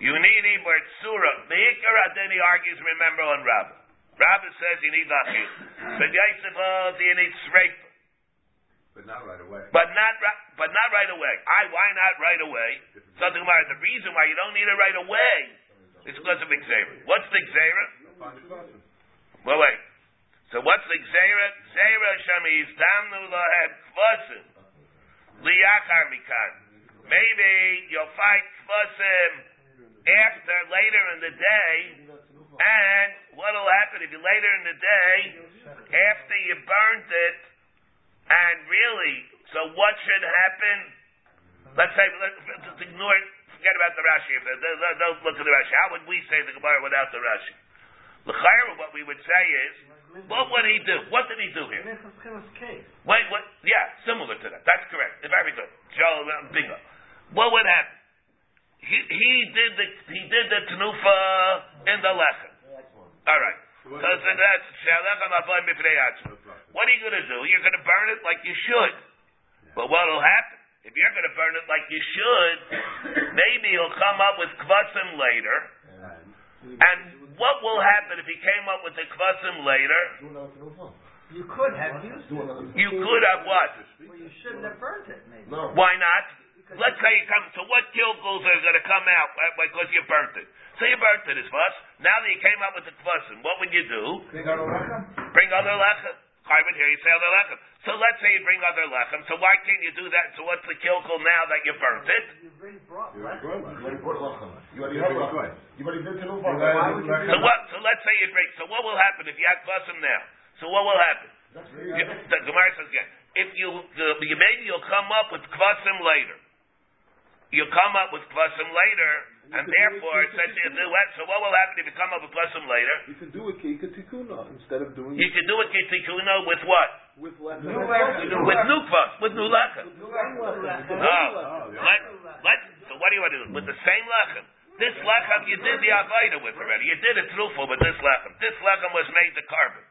You need ibar tzura. The Ikar Adeni argues, remember, on Rabbah. Rabbi says you need achil. But Yosef says you need sreip. But not right away. But not but not right away. I why not right away? So the the reason why you don't need it right away is because of Xera. What's the Xera? Well wait. So what's the Xera? Xera shamiz damnu lahed kvasim. Liyachar mikan. Maybe you'll fight kvasim after later in the day and what'll happen if you later in the day, after you burnt it, and really, so what should happen? Let's say, let's, let's ignore it, forget about the Rashi. Don't look at the Rashi. How would we say the Gemara without the Rashi? The Chayra, what we would say is, what would he do? What did he do here? Wait, what? Yeah, similar to that. That's correct. Very good. Joel, um, bingo. What would happen? He, he did the he did the tenufa in the lechem. All right. So, so that's What are you going to do? You're going to burn it like you should. But what will happen? If you're going to burn it like you should, maybe he'll come up with kvasim later. And what will happen if he came up with the kvasim later? You could have used it. You could have what? Well, you shouldn't have burnt it, maybe. Why not? Let's say you come. So what kilguls are going to come out uh, uh, because you burnt it? So you burnt it as fuss. Now that you came up with the kvasim, what would you do? Bring other lechem. Chayvin here, you say other lechem. So let's say you bring other lechem. So why can't you do that? So what's the kilgul now that you burnt it? You bring brought You already lechem. brought lechem. You already have have lechem. lechem. You already did tenufa. Why So what? So let's say you bring. So what will happen if you had kvasim now? So what will happen? You, the Gemara says again. If you, the, you maybe you'll come up with kvasim later. You'll come up with kvasim later, and therefore it says you do it. So what will happen if you come up with kvasim later? You can do it kika tikuna instead of doing You can do it kitikuna with what? with lechem. New lechem. With new kvasim, with new lechem. lechem. Oh, let, let, so what do you want to do? With the same lechem? This lechem you did the avaida with already. You did it truthful with this lechem. This lechem was made the korban.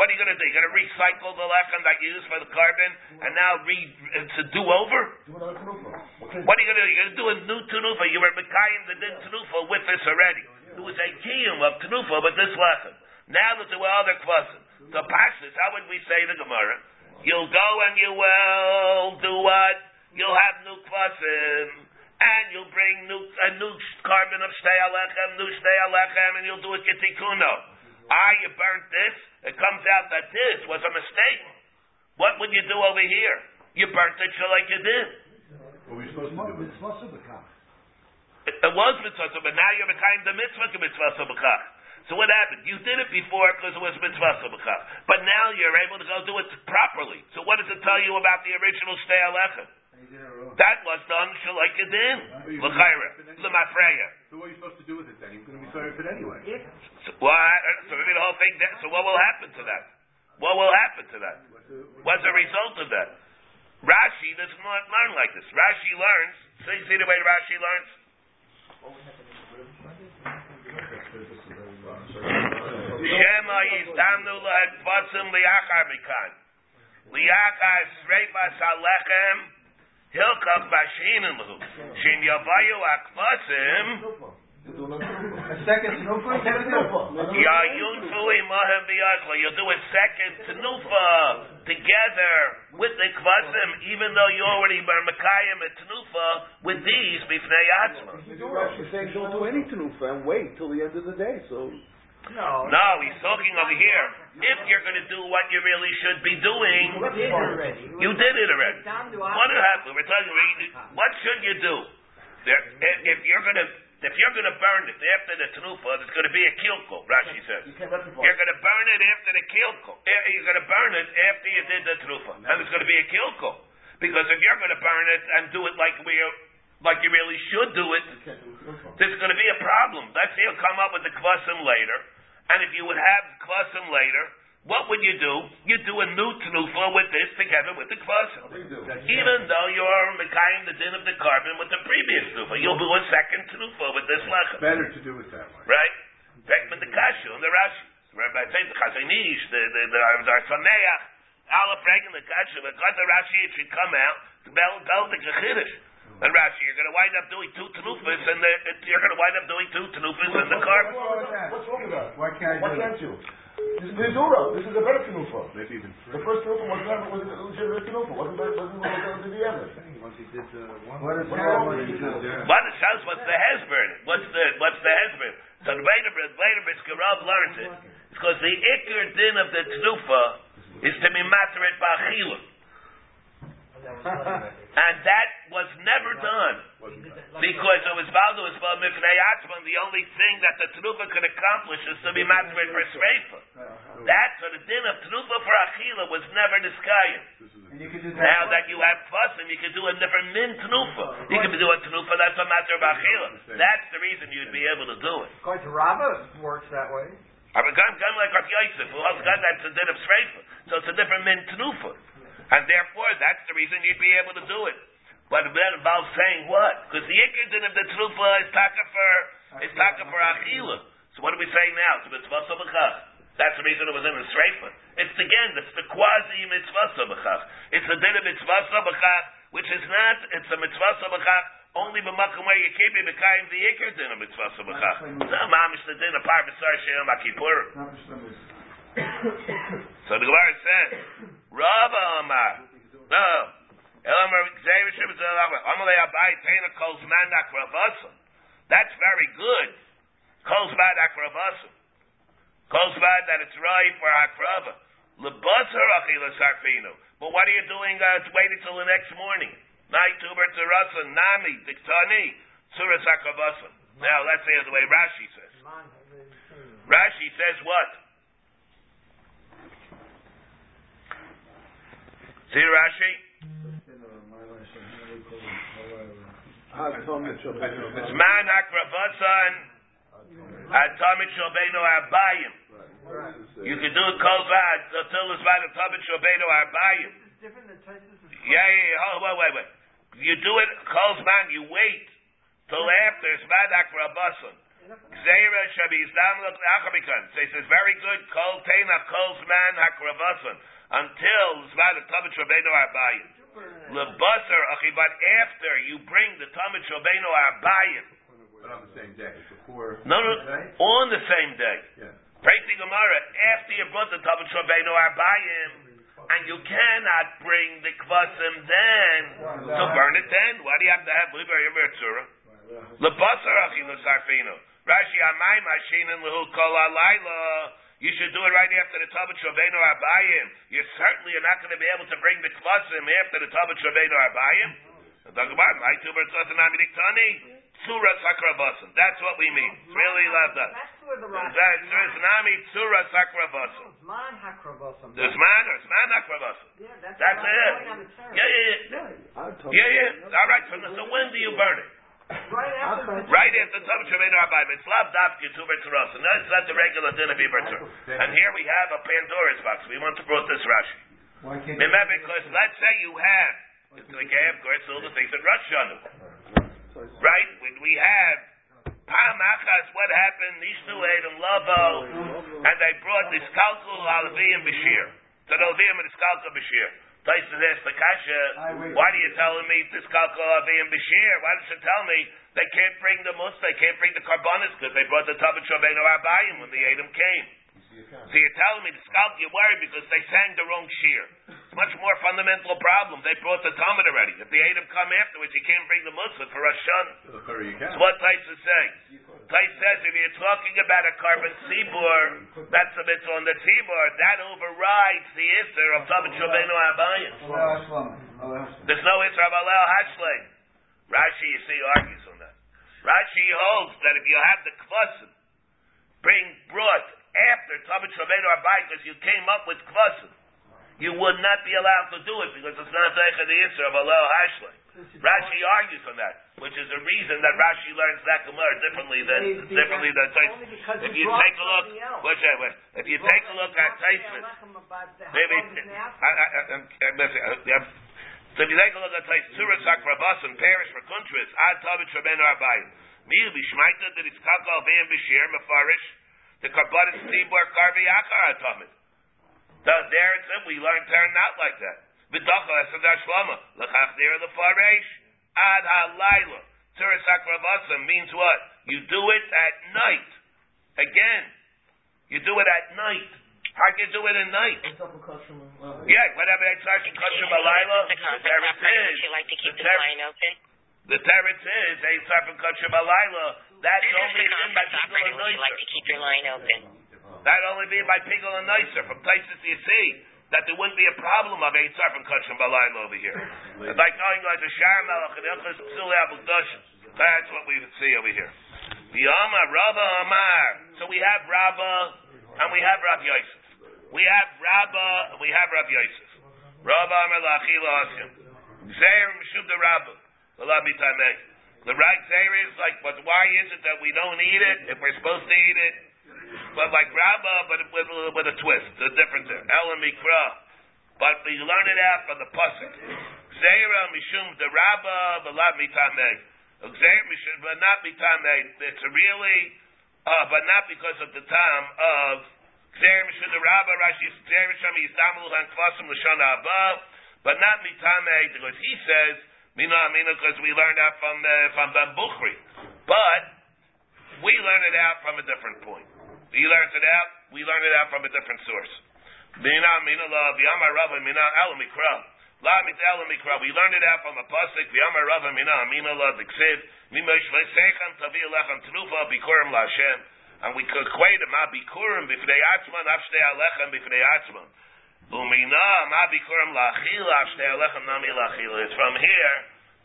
What are you going to do? You're going to recycle the lechem that you used for the korban and now re uh, to do over? What are you going to do? You're going to do a new tenufa. You were mekayim the din tenufa with this already. It was a kiyum of tenufa, but this lechem. Now that there were other kvasim. So pashtus, how would we say the Gemara? You'll go and you will do what? You'll have new kvasim and you'll bring new a new korban of shtei alechem, new shtei alechem, and you'll do it kitikuno. Ah, you burnt this. It comes out that this was a mistake. What would you do over here? You burnt it just like you did. What were you supposed to do it? It, it was mitzvah, but now you're kind of mitzvah to mitzvah b'kach. So what happened? You did it before because it was mitzvah b'kach, but now you're able to go do it properly. So what does it tell you about the original shtei alechem? That was done shalikadin. L'chayra. L'mafreya. So what are you supposed to do with it then? You're going to be sorry for it anyway. So, well, uh, so maybe the whole thing. So what will happen to that? What will happen to that? What's the result of that? Rashi doesn't learn learn like this. Rashi learns. See, see the way Rashi learns. Shema yizdamnu lahed tvasim liachar mikan. Liachar sreifas alechem hilkach bashinin lahu. Shin yavayu akvasim. A second snowfall? Yayunfu imahem biyachla. You'll do a second tenufa together with the kvasim, even though you already were mekayim a tenufa with these bifnei atzma. Rashi saying don't do any tenufa and wait till the end of the day. So No. No, he's talking over here. If you're going to do what you really should be doing, You did already. you did it already. What happened? We're talking. What should you do? There, if, you're going to if you're going to burn it after the tenufa, there's going to be a kilko. Rashi says You you're going to burn it after the kilko. Eh, You're going to burn it after you did the tenufa, and there's going to be a kilko. Because if you're going to burn it and do it like we like you really should do it, there's going to be a problem. Let's say you'll come up with the kvasim later, and if you would have kvasim later, what would you do? You do a new tenufa with this together with the kvasim. Even though you're mekayim the din of the korban with the previous tenufa, you'll do a second tenufa with this lechem. Better to do it that way. Right? Beckman the Kashu and the Rashi. Rabbi says the Chazon Ish, the the the Sameach, Aleph the Kashu, but got the Rashi it should come out to bel bel the Chiddush. And Rashi, you're going to wind up doing two tenufas, and the, you're going to wind up doing two tenufas in the korban. What's wrong with that? Why can't Why can't you? This is Mizura. This is a better Kinufa. Maybe even The first Kinufa was never was a legitimate Kinufa. Wasn't wasn't wasn't wasn't the other. Once he did the one. What is What that? wrong What with is you? that? What it says, what's the hesburn? What's the what's the hesburn? So the later later Biskarav learns it. It's because the ikr din of the tenufa is to be materet ba'achila. And that was never done. Because it was Valdo was Mifnei Atzman, the only thing that the Tenufa could accomplish is to be matred for Sreifa. That, so the din of Tenufa for Achila was never disguised. And you can do that. Now that you have Tvasim, you can do a different min Tenufa. You can do a Tenufa that's a matter of Achila. That's the reason you'd be able to do it. To Rabbah, works that way. I'm a gun, gun like Rav Yosef, who has got that's a din of Sreifa. So it's a different min Tenufa. And therefore, that's the reason you'd be able to do it. But that involves saying what? Because the ikr of the Tenufa is taka for, is taka for Achila. So what are we saying now? It's mitzvah sabachach. That's the reason it was in the Sreifa. It's again, it's the quasi mitzvah sabachach. It's the din of mitzvah sabachach, which is not, it's a mitzvah sabachach only b'makom where you can't be mekayim the ikr din of mitzvah sabachach. No, mamish the din of par b'sar she'em. So the Gemara says, Rabba Amar, no, Elamar Xavier Shibas Elamar, Amalei Abai Tena Kol Zman Akravasim. That's very good. Kol Zman Akravasim. Kol Zman that it's right for Akrava. Lebasar Achila Sarfinu. But what are you doing? Uh, waiting till the next morning. Night Tuber Tzarasa, Nami, Diktani, Suras Akravasim. Now let's say the way Rashi says. Rashi says what? See Rashi? It's man hakravasan atamit shobeno abayim. You can do it kol until it's by the tamit shobeno Tysus. Yeah, yeah, yeah. Hold, wait, wait, wait. You do it kol man. You wait till after it's man hakravasan. Zera shabi izdam l'achamikan. So he says very good. Kol teina kol man hakravasan until it's by the tamit shobeno abayim. Lebasar achi, but after you bring the tamid shobenu arbayim. But on the same day, before. No, no, on the same day. Yeah. Praise the Gemara. After you brought the tamid shobenu arbayim, and you cannot bring the kvasim then So burn it then. Why do you have to have liver tzura? Lebasar achilu sarfinu. Rashi amayim hashinin lehu kol alayla. You should do it right after the Tabbat Shabbeinu Arbayim. You certainly are not going to be able to bring the Kvasim after the Tabbat Shabbeinu Arbayim. Talk about my two Tzura Sakrabasim. That's what we mean. Really love that. That's where the Rashi. That's Nami Tzura Sakrabasim. Zman hakravasim. There's man or man Akrabasim. Yeah, that's, it. I'm going on the term. Yeah, yeah, yeah. Yeah, yeah. All right. So when do you burn it? Right after the Right after Tabbat Shabbeinu Arbayim. It's lav dafki tu b'tzuras. And that's not the regular din of Ibertur. And here we have a Pandora's box. We want to brought this Rashi. Why can't Remember, because let's say you have, it's like I have, of course, all the things that Rosh Hashanah. Right? When we have Pam Achas, what happened? These two ate Lavo, and they brought this Kalkul Alavi and Bashir. So the Alavi and this Kalkul Bashir. Tyson asked the Kasha, why are you telling me this Kalkul Alavi and Bashir? Why don't you tell me they can't bring the mus, they can't bring the carbonis because they brought the Tabbat Shabbeinu Abayim when the Adam came. So you're telling me the scalp you're worried because they sang the wrong shear. It's much more fundamental problem. They brought the Talmud already. If the Adam come afterwards, you can't bring the Muslim for Hashanah. That's what Taisa say. Taisa says if you're talking about a korban tzibur, that's a mitzvah on the tzibur, that overrides the Isser of Tabbat Shabbeinu Abayim. There's no Isra of Alel Hashlei. Rashi, you see, argues on that. Rashi holds that if you have the kvasim, bring brought after Tabbat Shabbeinu Abayim because you came up with kvasim, you would not be allowed to do it because it's not Zeicha the Isra of Alel Hashlei. Rashi argues on that, which is a reason that Rashi learns that Gemara differently than differently than that's Taisa. only because If you take a look, something else. wait, wait, wait. if you take a look at Taisvis, Maybe, I, I, I, I'm, I'm, listen, uh, so if you take a look at Tais Tzura Sakrabasim, Parish for Kuntris, Ad Tabit Shabben Arbayim, Mil Bishmaita, that it's Kakal Ve'im Bishir, Mefarish, the Karbatis Tibor Karvi Akar Atamid. So there it said, we learned Torah not like that. V'dacha Esadar Shlama, L'chach Dera L'Farish, Ad HaLaila. Tzura Sakrabasim means what? You do it at night. Again, you do it at night. How can you do it at night? Yeah, whatever they charge in Kosher Balayla, The the concept teretz operator, would is, you like to keep the the line open? The teretz is, from Kosher Balayla, that's This only been by concept and you like to keep your line open? That only be by Pigal and Nicer. From places you see, that there wouldn't be a problem of Eitzar from Kosher Balayla over here. It's like going like the Shar Melech and Ilchus Psuli Abudashim. That's what we would see over here. The Amar, Rabba Amar. So we have Rabba, and we have Rav Yosef. We have Rabba, we have Rav Yosef. Rabba Amar Lachila Hasim. Zeir Mishub the Rabba. The. The right Zeir is like, but why is it that we don't eat it if we're supposed to eat it? But like Rabba, but with, with, a twist, a difference there. El and Mikra. But we learn it out from the Pasuk. Zeira Mishum the Rabba, the Labi Tameh. Zeir Mishum, but not Mitameh. It's really, uh, but not because of the time of Zeir Mishum the Rabba, Rashi, Zeir Mishum Yistamul and Kvasim Lashon Abba, but not Mitameh, because he says, Mina Amina, because we learned that from, uh, from Ben Bukhri. But, we learn it out from a different point. He learns it out, we learn it out from a different source. Mina Amina La, V'yama Rabba, Mina El Mikra. La Mitel Mikra. We learned it out from a pasuk. V'yama Rabba, Mina Amina La, Diksiv. Mimosh Vesechem Tavi Alechem Tenufa, Bikurim La Hashem. And we could equate it, Ma Bikurim, Bifnei Atzman, Avshtei Alechem, Bifnei Atzman. It's from here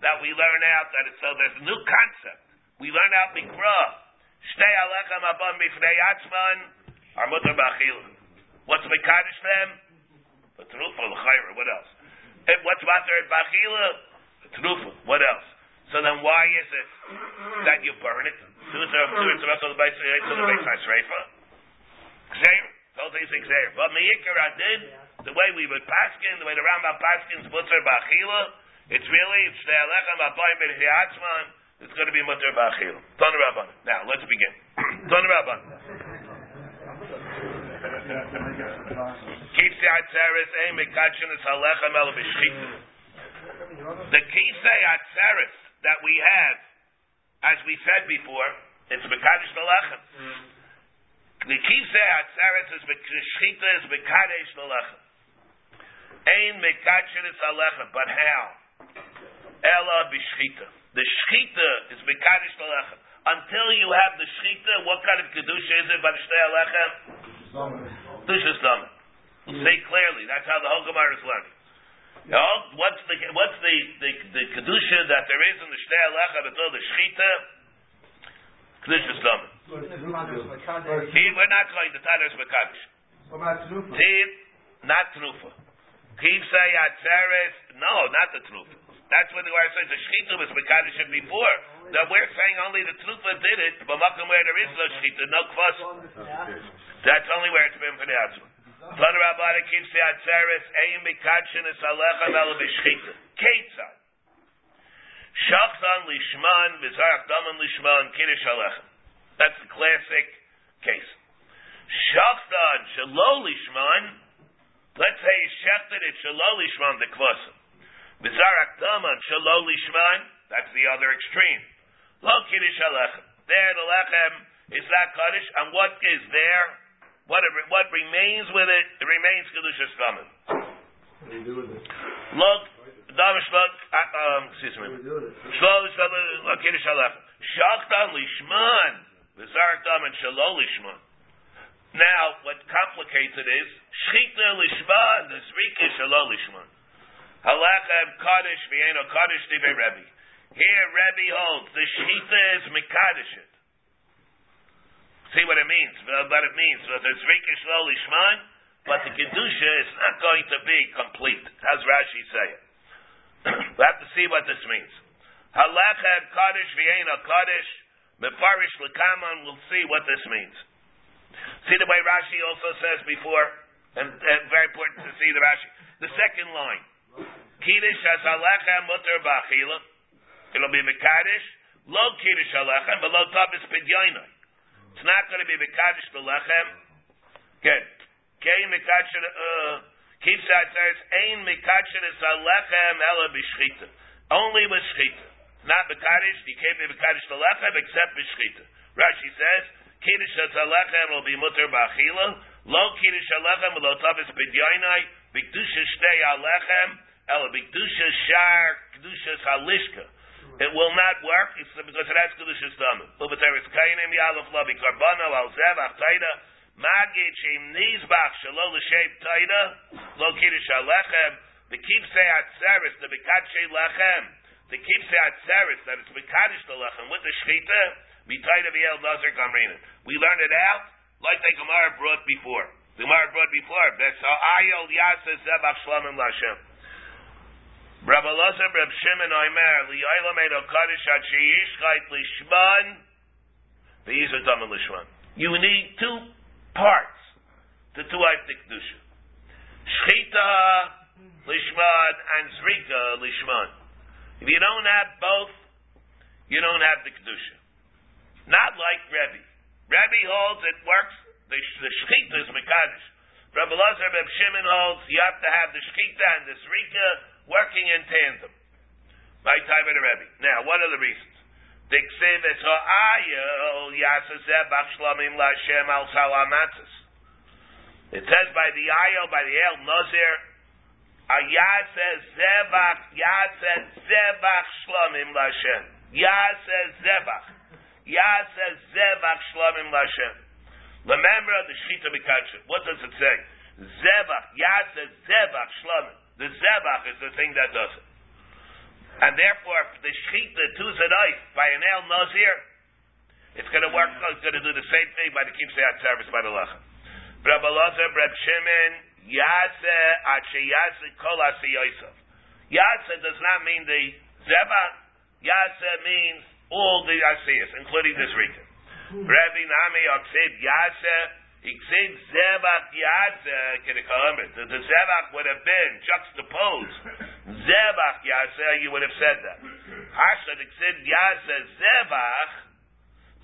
that we learn out that it's, so there's a new concept. We learn out Mikra. Shtei Alechem Abam Bifnei Atzman, are Mutter Ba'achila. What's Mekadosh them? The Tenufa, the Chayra, what else? And what's at Bachila? The Tenufa, what else? So then why is it that you burn it? Those things Xer. But Meikar I did, the way we would paskin, the way the Rambam paskins Mutter Bachila, it's really, it's the Alechem Abayim B'Rhi Atzman, it's going to be Mutter Bachila. Ton Rabban. Now, let's begin. Ton Rabban. Kisei Atzeres Ein Mekachin is Halechem El B'Shchita. The Kisei Atzeres that we have, as we said before, it's Mekadosh Melechem. The Kisei Atzeres is B'Shchita is Mekadosh Melechem. Ein Mekachin is Halechem, but how? Ella B'Shchita. the shchita is mekadosh the lechem. Until you have the shchita, what kind of kedusha is it by the shtei lechem? Kedusha stomach. Say clearly. That's how the whole Gemara is learning. You oh, know, what's the what's the the, the kedusha that there is in the shtei lechem until the shchita? Kedusha stomach. We're not calling the Tadas Mekadosh. What about Tnufa? See, not Trufa. Say Atzeres, no, not the Trufa. That's what the Gemara says the Shechita was Mekadosh before. That we're saying only the Trufa did it, but Makom where there is no Shechita, no Kvas. That's only where it's been for the Atzma. Tana Rabbana keeps the Atzeres, Ein Mekadshin es Alechem El B'Shechita. Ketzad. Shachtan Lishman, Bizarach Daman Lishman, Kiddush Alechem. That's the classic case. Shachtan Shalo Lishman, let's say he shechted it Shalo Lishman the Kvasim. Bizarak Daman Shalo Lishman, that's the other extreme. Lo Kiddush Alechem. There the Lechem is not Kaddish, and what is there? What, it- what remains with it? It remains Kiddush Eskamim. What do you do with it? Look, Damish Look, uh, um, excuse me. What do you do with it? Shlo Shlo Lo Kiddush Alechem. Shachtan Lishman, Bizarak Daman Shalo Lishman. Now, what complicates it is Shchita Lishman, the Zrika Shalo Lishman. Halachem Kaddish Vienno Kaddish Dibe Rebbe. Here Rebbe holds the Shchita is Mikadish it. See what it means, uh, what it means. So the Zrika Shalo Lishman, but the Kedusha is not going to be complete. How's Rashi say it? we have to see what this means. Halachem Kaddish Vienno Kaddish Mefarish Lekaman, we'll see what this means. See the way Rashi also says before, and, and very important to see the Rashi. The second line, Kiddush has alechem mutter ba'achila. It'll be mekadosh, lo kiddush alechem, but lo tabis pidyoinai. It's not going to be mekadosh belechem. Good. Kei mekadosh, uh, keeps that says, ein mekadosh alechem ela b'shchita. Only with shchita. Not mekadosh, you can't be mekadosh belechem except b'shchita. Rashi says, Kiddush will be mutter. Lo Kiddush Alechem lo tavis. B'kedusha shtei Alechem. El b'kedusha shar halishka. It will not work it's because it has kedusha stomach. Ubeteres kainim yalef lo b'karbano al zevach taida. Magid shim nizbach shalo l'shem taida. Lo Kiddush Alechem. The atzeres the lechem. The keepsei atzeres that it's b'kadish the lechem with the shchita. We learned it out like the Gemara brought before. The Gemara brought before. Besa'ayel yasa zebach shlamim l'Hashem. Rabbi Lazar, Reb Shimon Oimer, li'aylam edo kaddish ad sheyishchait lishman, v'yizah daman lishman. You need two parts to two the kedusha. Shchita lishman and zrika lishman. If you don't have both, you don't have the kedusha. Not like Rebbe. Rebbe holds it works. The, the is mekadosh. Rabbi Lazar Reb Shimon holds you have to have the shechita and the srika working in tandem. My time of the Rebbe. Now, what are the reasons? Diksiv es ha'ayel yasaseh bach shlamim la'Hashem al salamatzis. It says by the ayel, by the el nazir, ayaseh zevach, yaseh zevach shlamim la'Hashem. Yaseh zevach. Yaseh zevach shlamim l'Hashem. Remember the shchita mikadsha. What does it say? Zevach. Yaseh zevach shlamim. The zevach is the thing that does it. And therefore, the shchita to zedai by an el nazir, it's going to work. It's going to do the same thing by the kibbutz service by the lechem. Rabbi Lazar, Reb Shimon, Yaseh Ache Yaseh Kol Yosef. Yaseh does not mean the zevach. Yaseh means all the asiyas, including this rika. Rabbi Nami Oxid Yaseh, Exid Zevach Yaseh Kedekalamit. The Zevach would have been juxtaposed. Zevach Yaseh, you would have said that. Hashad Exid Yaseh Zevach,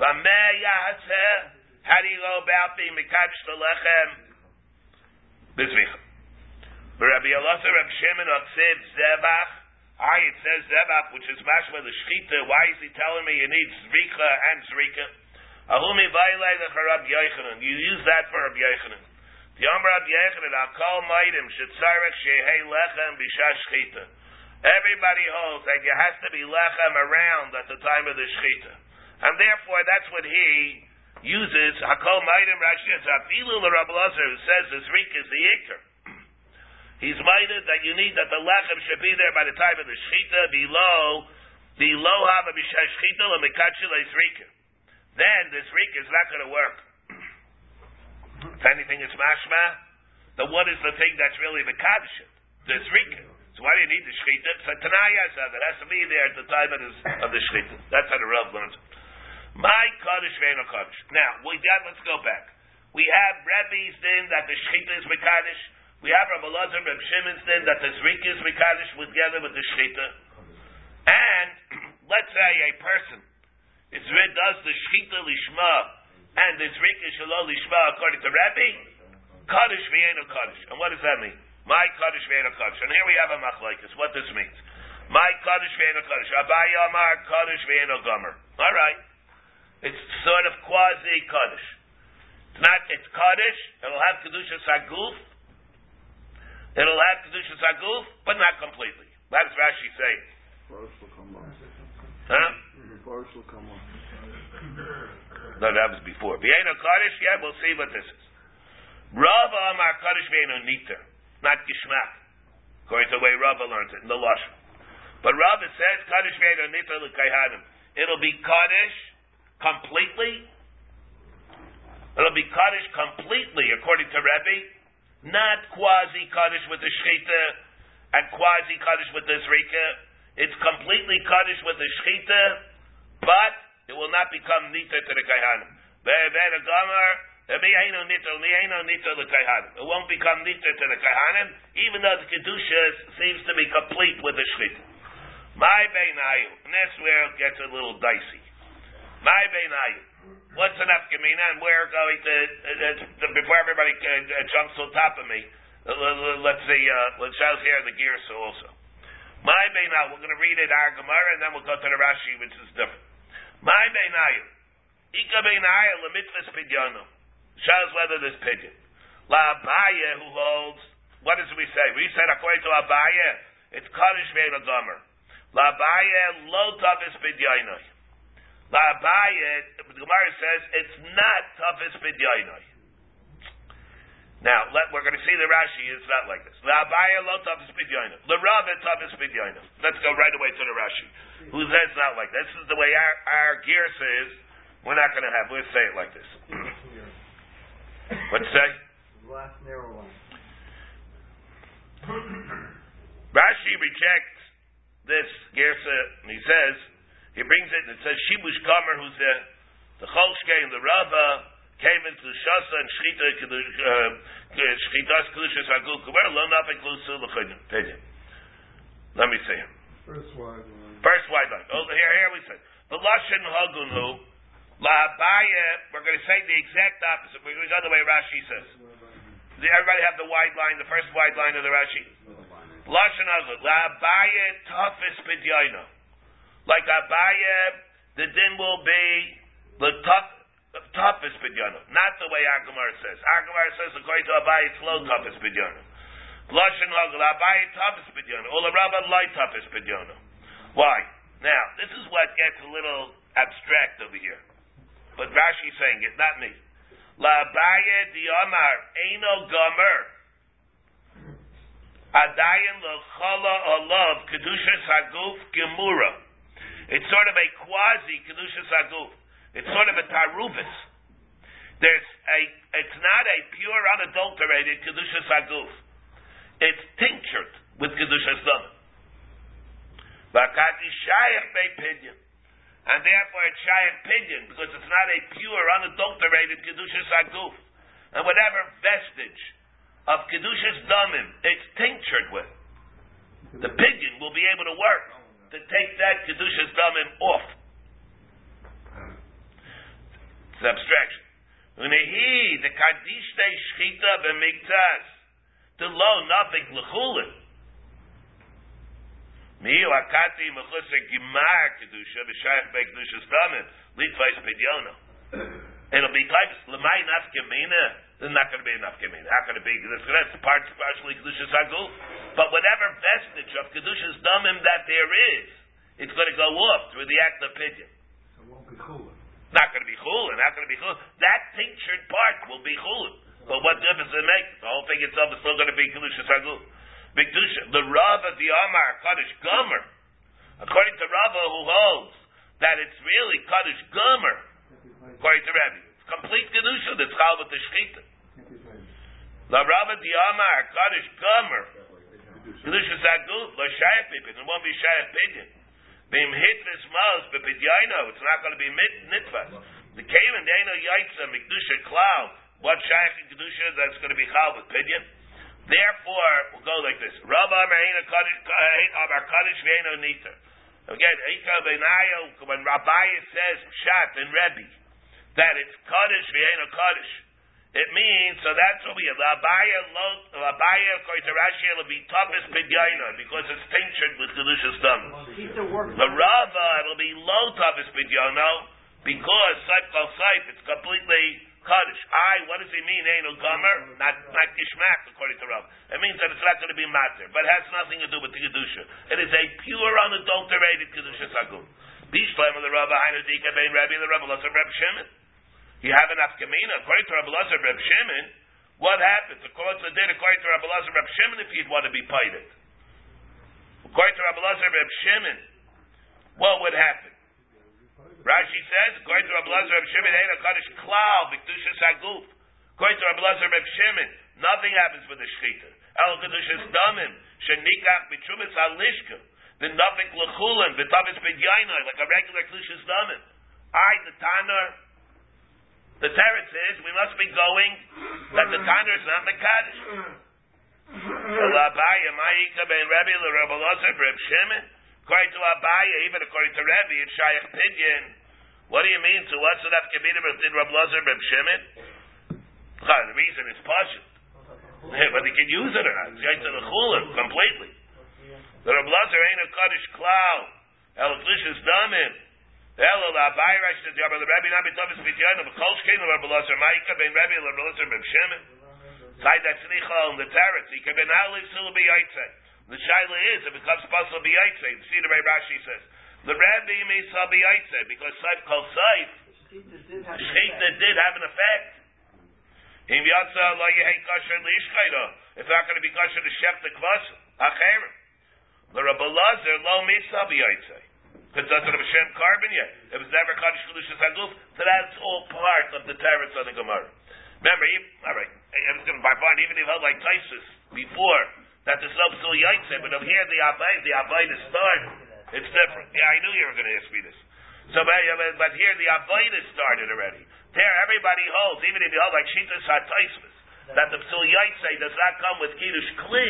Bameh Yaseh, how do you go about being Mekadosh the Lechem? Bizvicha. Rabbi Elazar, Rabbi Shimon Oxid Zevach, I, it says Zebach, which is mashma the shchita. Why is he telling me you need zrika and zrika? Ahumi vaylei the Rab Yochanan. You use that for Rab Yochanan. The Amr Rab Yochanan, I'll call maidim shetzarek shehei lechem b'shah shchita. Everybody holds that you has to be lechem around at the time of the shechita, and therefore that's what he uses. Hakol maidim Rashi Afilu Rabbi Lazar who says this rik is the ikr. He's minded that you need that the lechem should be there by the time of the shechita below below hava b'shashchita lemikachile rika. Then this rika is not going to work. if anything is mashma, then what is the thing that's really the kaddish? This rika. So why do you need the shechita? It's a tanaya that has to be there at the time of, this, of the shechita. That's how the Rav learns. My kaddish ve'eno kaddish. Now we got. Let's go back. We have Rebbe's din that the shechita is mekadosh. We have Rabbi Lazar, Reb Shimon's din that the zrika is mekadosh together with the shechita. And let's say a person is does the shechita lishma and the zrika shalom lishma according to Rebbe, kaddish ve'eno kaddish. And what does that mean? My kaddish ve'eno kaddish. And here we have a machlekes. What this means? My kaddish ve'eno kaddish. Abaye Amar kaddish ve'eno gomer. All right. It's sort of quasi kaddish. It's not. It's kaddish. It'll have kedusha saguf. It'll have kedusha saguf, but not completely. That's Rashi saying. First will come on. Huh? First will come on. No, that was before. Kaddish. Yeah, we'll see what this is. Rava Amar kaddish ve'eno niter, not gishmak, according to the way Rava learns it in the lashon. But Rava says kaddish ve'eno niter l'kayhanim. It'll be kaddish completely. It'll be kaddish completely, according to Rebbe, not quasi kaddish with the shechita and quasi kaddish with the zrika. It's completely kaddish with the shechita, but it will not become nita to the kaihanim. It won't become nita to the kaihanim, even though the kedusha seems to be complete with the shechita. My beinayu, and that's where it gets a little dicey. My beinayu. What's enough gemina, and we're going to, uh, before everybody uh, uh, jumps on top of me, uh, let's see, uh, let's shout here the gears also. My beinayu, we're going to read it our Gemara, and then we'll go to the Rashi, which is different. My beinayu. Ika beinayu lemitzvahs pidyonu. Shows whether there's pidyon. La Abaye, who holds, what does we say? We said according to Abaye, it's Kaddish Ve'el Gomer. La Abaye lo tavis pidyonoi. La Abaye, the Gemara says it's not tavis pidyonoi. Now, let, we're going to see the Rashi, it's not like this. La Abaye lo tavis pidyonoi. La Rav tavis pidyonoi. Let's go right away to the Rashi. Who says it's not like this? This is the way our, our gear says. We're not going to have, we'll say it like this. What's say? Last narrow one. Rashi rejects this Gersa, and he says, he brings it, and it says, Shibush Kamer, who's the, the Cholshke and the Rava, came into Shasa and Shchita, uh, Shchitas Kedushas Hagul Kuber, lo nafik lusu l'chidin. Let me see him. First wide line. First wide line. Oh, here, here we say. The Lashon Hagunu, La Abaya, we're going to say the exact opposite. We're going to go the way Rashi says. Does everybody have the wide line, the first wide line of the Rashi? Lashon Hagunu. La Abaya toughest pidyaino. Like Abaya, the din will be the tough, the toughest pidyaino. Not the way Gemara says. Gemara says, according to Abaya, it's low toughest pidyaino. Lashon Hagunu. Abaya toughest pidyaino. Ola Rabba light toughest pidyaino. Why? Now, this is what gets a little abstract over here. But Rashi's saying it, not me. La Abaya di Amar Eino Gomer. Adayin lo chala olav kedusha saguf gemura. It's sort of a quasi kedusha saguf. It's sort of a tarubis. There's a. It's not a pure unadulterated kedusha saguf. It's tinctured with kedusha stomach. Vakati shayach bei pidyon. And therefore it's shayach pidyon, because it's not a pure, unadulterated Kedushas Aguf. And whatever vestige of Kedushas Damim it's tinctured with, the pidyon will be able to work to take that Kedushas Damim off. It's abstraction. Unehi, the Kadishte Shchita b'miktas, the lo nothing l'chulin. Miu akati mechuse gimar kedusha b'shayach bei kedusha stamim litvais pidyono. It'll be like lemay nafkemina there's not going to be enough Gemini. How can it be? That's, part partially Kedushas Haguf. But whatever vestige of Kedushas Damim that there is, it's going to go off through the act of pidyon. It won't be chulin. Not going to be chulin. Not going to be chulin. That tinctured part will be chulin. But what difference does it make? The whole thing itself is still going to be Kedushas Haguf. Bikdusha. The Rav of the Amar Kaddish Gomer. According to Rava, who holds that it's really Kaddish Gomer, according to Rebbe, it's complete Kedusha that's chal with the Shechita. The Rava the Amar Kaddish Gomer, Kedusha Zaguf, Lo Shayat Pipin, it won't be Shayat Pidyon. Bim Hitvis Mos, Bepidyaino, it's not going to be Nitvas. The Kavan Dano Yaitza, Mikdusha Klau, what Shayat in Kedusha that's going to be chal with Pidyon? Therefore, we'll go like this. Rabba Amar Kaddish Veno Niter. Again, Ika Benayo, when Rabbi says Pshat and Rebbe, that it's Kaddish Veno Kaddish. It means, so that's what we have. Labaya, Labaya, according to Rashi, it'll be Tavis Pidyaina, because it's tinctured with Kedushas Dam. The Rava, it'll be low Tavis Pidyaina, because Saif Kal Saif, it's completely Kaddish. I, what does he mean, Einu Gomer? Not, not Gishmak, according to Rav. It means that it's not going to be matter, but it has nothing to do with the Kedusha. It is a pure, unadulterated Kedusha Sagum. Bishlam of the Rav, Hainu Dika Ben Rabbi, the Rav Lazar Reb Shimon. You have an Afkamina, according to Rav Lazar Reb Shimon, what happens? According to the date, according to Rav Lazar Reb Shimon, if you'd want to be pited. According to Rav Lazar Reb Shimon, what would happen? Rashi says, according to Rabbi Lazar Reb Shimon, ain't a kaddish klal b'kedusha saguf. According to Rabbi Lazar Reb Shimon, nothing happens with the shechita. El kedushas damim shenikach b'trumas alishka. The nothing lechulin v'tavis b'dyaina like a regular kedushas damim. I the tanner. The teretz is we must be going that the tanner is not Shimon. According to Abaya, even according to Rebbe, it's Shaykh Pidyon. What do you mean? To what's that Kabbalah did Rab Lazar Reb Shimon? The reason is Pashut. But he can use it or not. It's Yaitz the Chulim completely. The Rab Lazar ain't a Kaddish cloud. El Klishis Damin. El Abai Rash the Rabbi Rebbe not be Tavis Pidyon. But Kol Shkein Rab Lazar Ma'ika ben Rebbe Rab Lazar Reb Shimon. Side that Tznicha on the Teretz. He can be Nali Sulabi Yaitzeh. The shaila is it becomes possible b'yaitze. See the way Rashi says the Rabbi may sell b'yaitze because Saif called Saif. Shechita did have an effect. Liishchayda. It's not going to be kosher to shech the kvash. Acher. The Rabbi Lazar lo misa b'yaitze. Because that's what Hashem carbon yet. It was never kaddish kedushas haguf. So that's all part of the teretz of the Gemara. Remember, all right. I was going to fine even if he held like Tysus before that there's no psul yaitse, but over here the abayis, the abayis start. It's different. Yeah, I knew you were going to ask me this. So, but, but here the abayis started already. There, everybody holds, even if you hold like shitas hataismus, that the psul yaitse does not come with kiddush kli.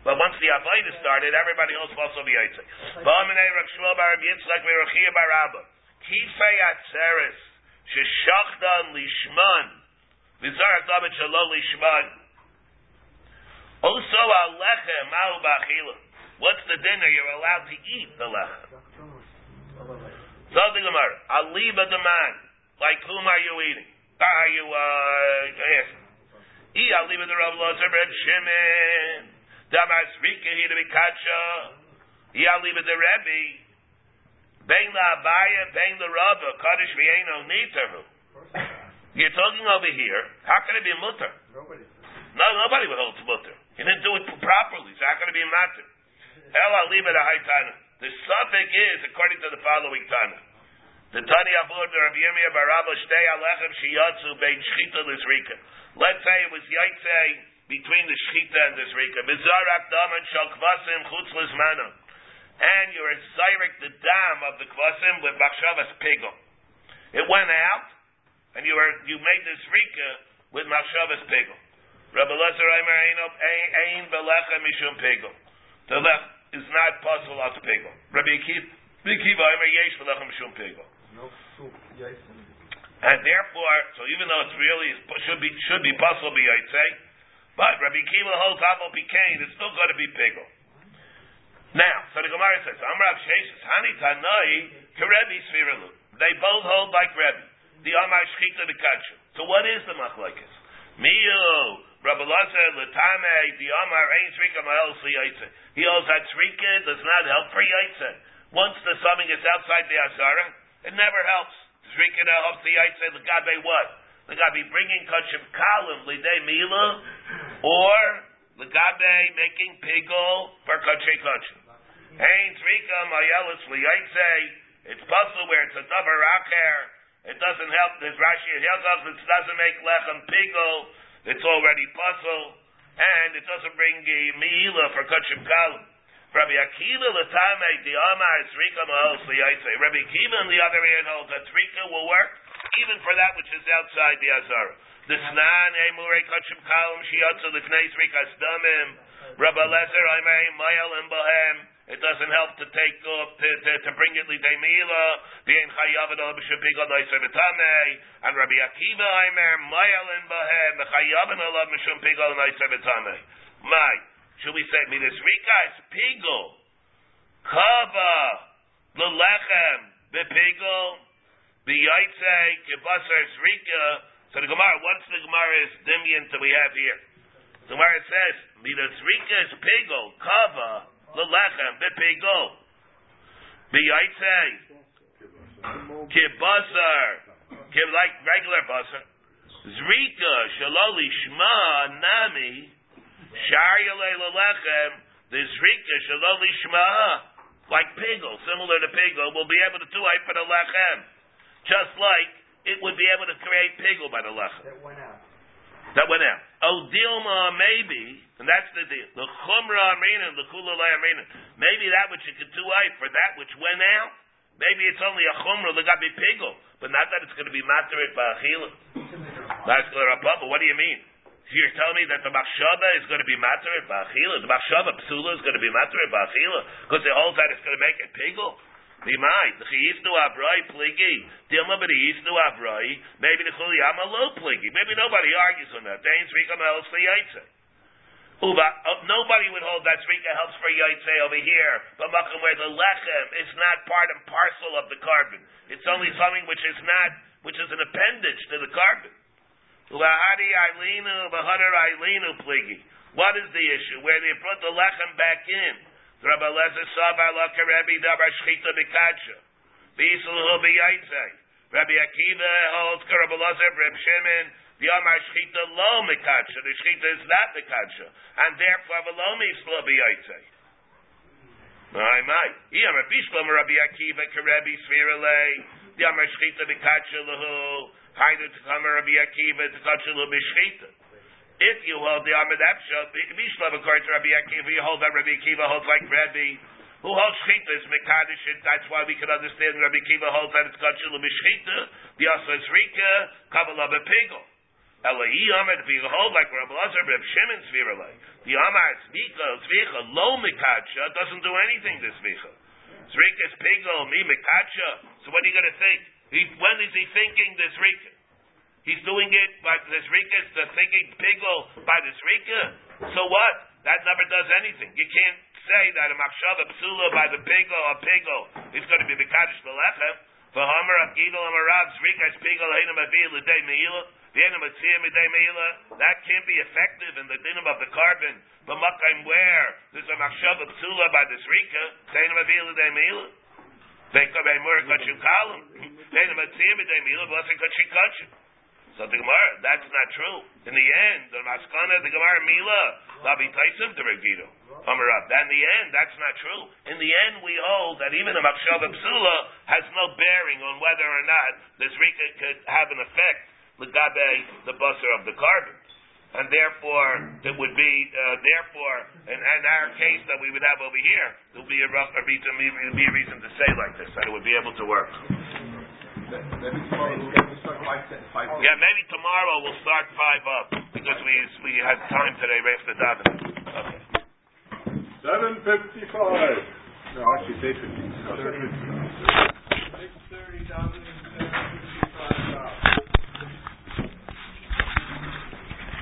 But once the abayis started, everybody holds also the yaitse. Ba'aminei Rav Shmuel Yitzchak. Kifei atzeres lishman shalom lishman. Also, al lechem ma'u ba'achila. What's the dinner you're allowed to eat? The lechem. So the Gemara, aliba the man. Like whom are you eating? Are you uh, asking? I aliba the Rav Lazar Reb Shimon. Damas Rika here to be kacha. I aliba the Rebbe. Bang la abaya, bang the Rabba. Kaddish v'yeino nitaru. You're talking over here. How can it be mutter? Nobody. No, nobody would hold mutter. He didn't do it properly. So how can it be matter? El aliba the Haitana. The suffix is according to the following Tana. The Tani Abur the Rabbi Yirmiyah Barabba Shtei Alechem Shiyatsu Bein Shchita Lizrika. Let's say it was Yaitse between the Shchita and the Zrika. Bizarak Daman Shal Kvasim Chutz Lizmana. And you're Zyrik the dam of the Kvasim with Machshavas Pigel. It went out, and you were you made the Zrika with Machshavas Pigel. Rabbi Lezer Eimer Ein Belechem Mishum Pigel. The lech is not possible out to Pigel. Rabbi Akiva Eimer Yesh Belechem Mishum Pigel. No And therefore, so even though it's really should be should be possible I'd say, but Rabbi Kiva holds Aval Pikain, it's still going to be Pigel. Now, so the Gemara says, Amrav Sheshes, Hani Tanoi, Kerebi Sfiralu. They both hold like Rebbe. The Amar Shchita the Kacha. So what is the Machlekes? Miu, Rabbi Lazar, Latame, the Amar, Ein Srika Ma'el Yaitse. He holds that Srika does not help for Yaitse. Once the summing is outside the Azara, it never helps. Srika helps the Yaitse, the Gabe what? The Gabe bringing Kachim Kalim, Lidei Mila, or the Gabe making Pigol for Kachim Kachim. Ein Srika Ma'elis Yaitse. It's puzzle where it's a davar acher. It doesn't help. This Rashi it it doesn't make lechem pigol. It's already puzzle, and it doesn't bring a meila for kachim kalim. Rabbi Akiva the amar tzrika ma'os liyaitze. Rabbi Akiva on the other hand holds that tzrika will work even for that which is outside the azara. The snan emurei kachim kalim shiyatzu l'fnei tzrika stamim. Rabbi Lezer Aimei Mayel and Bohem. It doesn't help to take up to, to, to bring it lidei mila. Bein chayav and b'shapigal noisevetame. And Rabbi Akiva Aimer Mayel and Bohem. The chayav and olav mishum pigal noisevetame. My, should we say midas rika is pigal? Kava lelechem bepigal. B'yaitze kibasar rika. So the Gemara, what's the Gemara's dimion that we have here? The Gemara says, Midas Rika is pigo, kava, lelechem, bepigo. B'yaitze, kibasar, kib like regular basar. Zrika, shaloli shma, nami, sharyale lelechem, the zrika, shaloli shma, like pigo, similar to pigo, will be able to do it for the lechem. Just like it would be able to create pigo by the lechem. That went out. That went out. Oh, Dilma, maybe, and that's the deal. The chumra amrina, the kulalay amrina. Maybe that which you could do right for that which went out. Maybe it's only a chumra that got be pigo, but not that it's going to be materit ba'achila. That's the Rabba. What do you mean? So you're telling me that the machshava is going to be materit ba'achila? The machshava psula is going to be materit ba'achila because it holds that it's going to make it pigo. Limai, the chiyisnu abrai pligi, dilma but chiyisnu abrai, maybe the chuliyama low pligi. Maybe nobody argues on that. Dain tzrika melos yaitse. Uba, uh, nobody would hold that tzrika helps for yaitse over here, but makom where the lechem is not part and parcel of the korban. It's only something which is not, which is an appendage to the korban. Lahadi ailinu, bahadar ailinu pligi. What is the issue? Where they put the lechem back in. Rabbi Lezer Savar Laka Rabbi Dabar Shchita Bikacha. Bisulhu Biyaitze. Rabbi Akiva holds Rabbi Lezer Reb Shimon. The Amar Shchita Lo Mikacha. The Shchita is not Mikacha. And therefore Velo Mislo Biyaitze. My, my. Iyam Rabbi Shlom Rabbi Akiva Karebi Svirale. The Amar Shchita Bikacha Lahu. Haidu Tkama Rabbi Akiva Tkacha Lahu Bishchita. If you hold the Amid Epsha, Bishlav according to Rabbi Akiva, you hold that Rabbi Akiva holds like Rabbi, who holds Shchita is Mekadosh, that's why we can understand Rabbi Akiva holds that it's Kachil B'Shchita, the Asa is Rika, Kabbalah B'Pigel. Elai Amid, if you hold like Rabbi Lazar, Reb Shimon Sviralei, the Amar Tzvika, Tzvika, Lo Mekadsha, doesn't do anything to Tzvika. Tzvika is Pigel, me Mekadsha, so what are you going to think? He, when is he thinking this Rika? He's doing it by this Rika, it's the thinking pigel by this Rika. So what? That never does anything. You can't say that a machshava psula by the pigel or pigel is going to be mekadosh belechem. For Homer Marab's Rika is pigel heinam avil l'day meila. The enam atzir midday meila. That can't be effective in the dinam of the korban. But makayim where there's a machshava psula by this Rika, heinam avil l'day meila. Vekar by mur kachim kalim. Heinam atzir midday meila. Blessing kachim kachim. So the Gemara, that's not true. In the end, the Maskana, the Gemara Mila, Labi Taisim to up. In the end, that's not true. In the end, we hold that even the Machshava Psula has no bearing on whether or not this Rika could have an effect, Ligabe, the busser of the korban. And therefore, it would be, uh, therefore, in, in our case that we would have over here, there would be a, rough, a, reason, be a reason to say like this, that it would be able to work. Maybe tomorrow we'll start five, five. Yeah, maybe tomorrow we'll start five up because we we had time today after davening. Okay. Seven fifty-five. No, actually, eight fifty. Six thirty down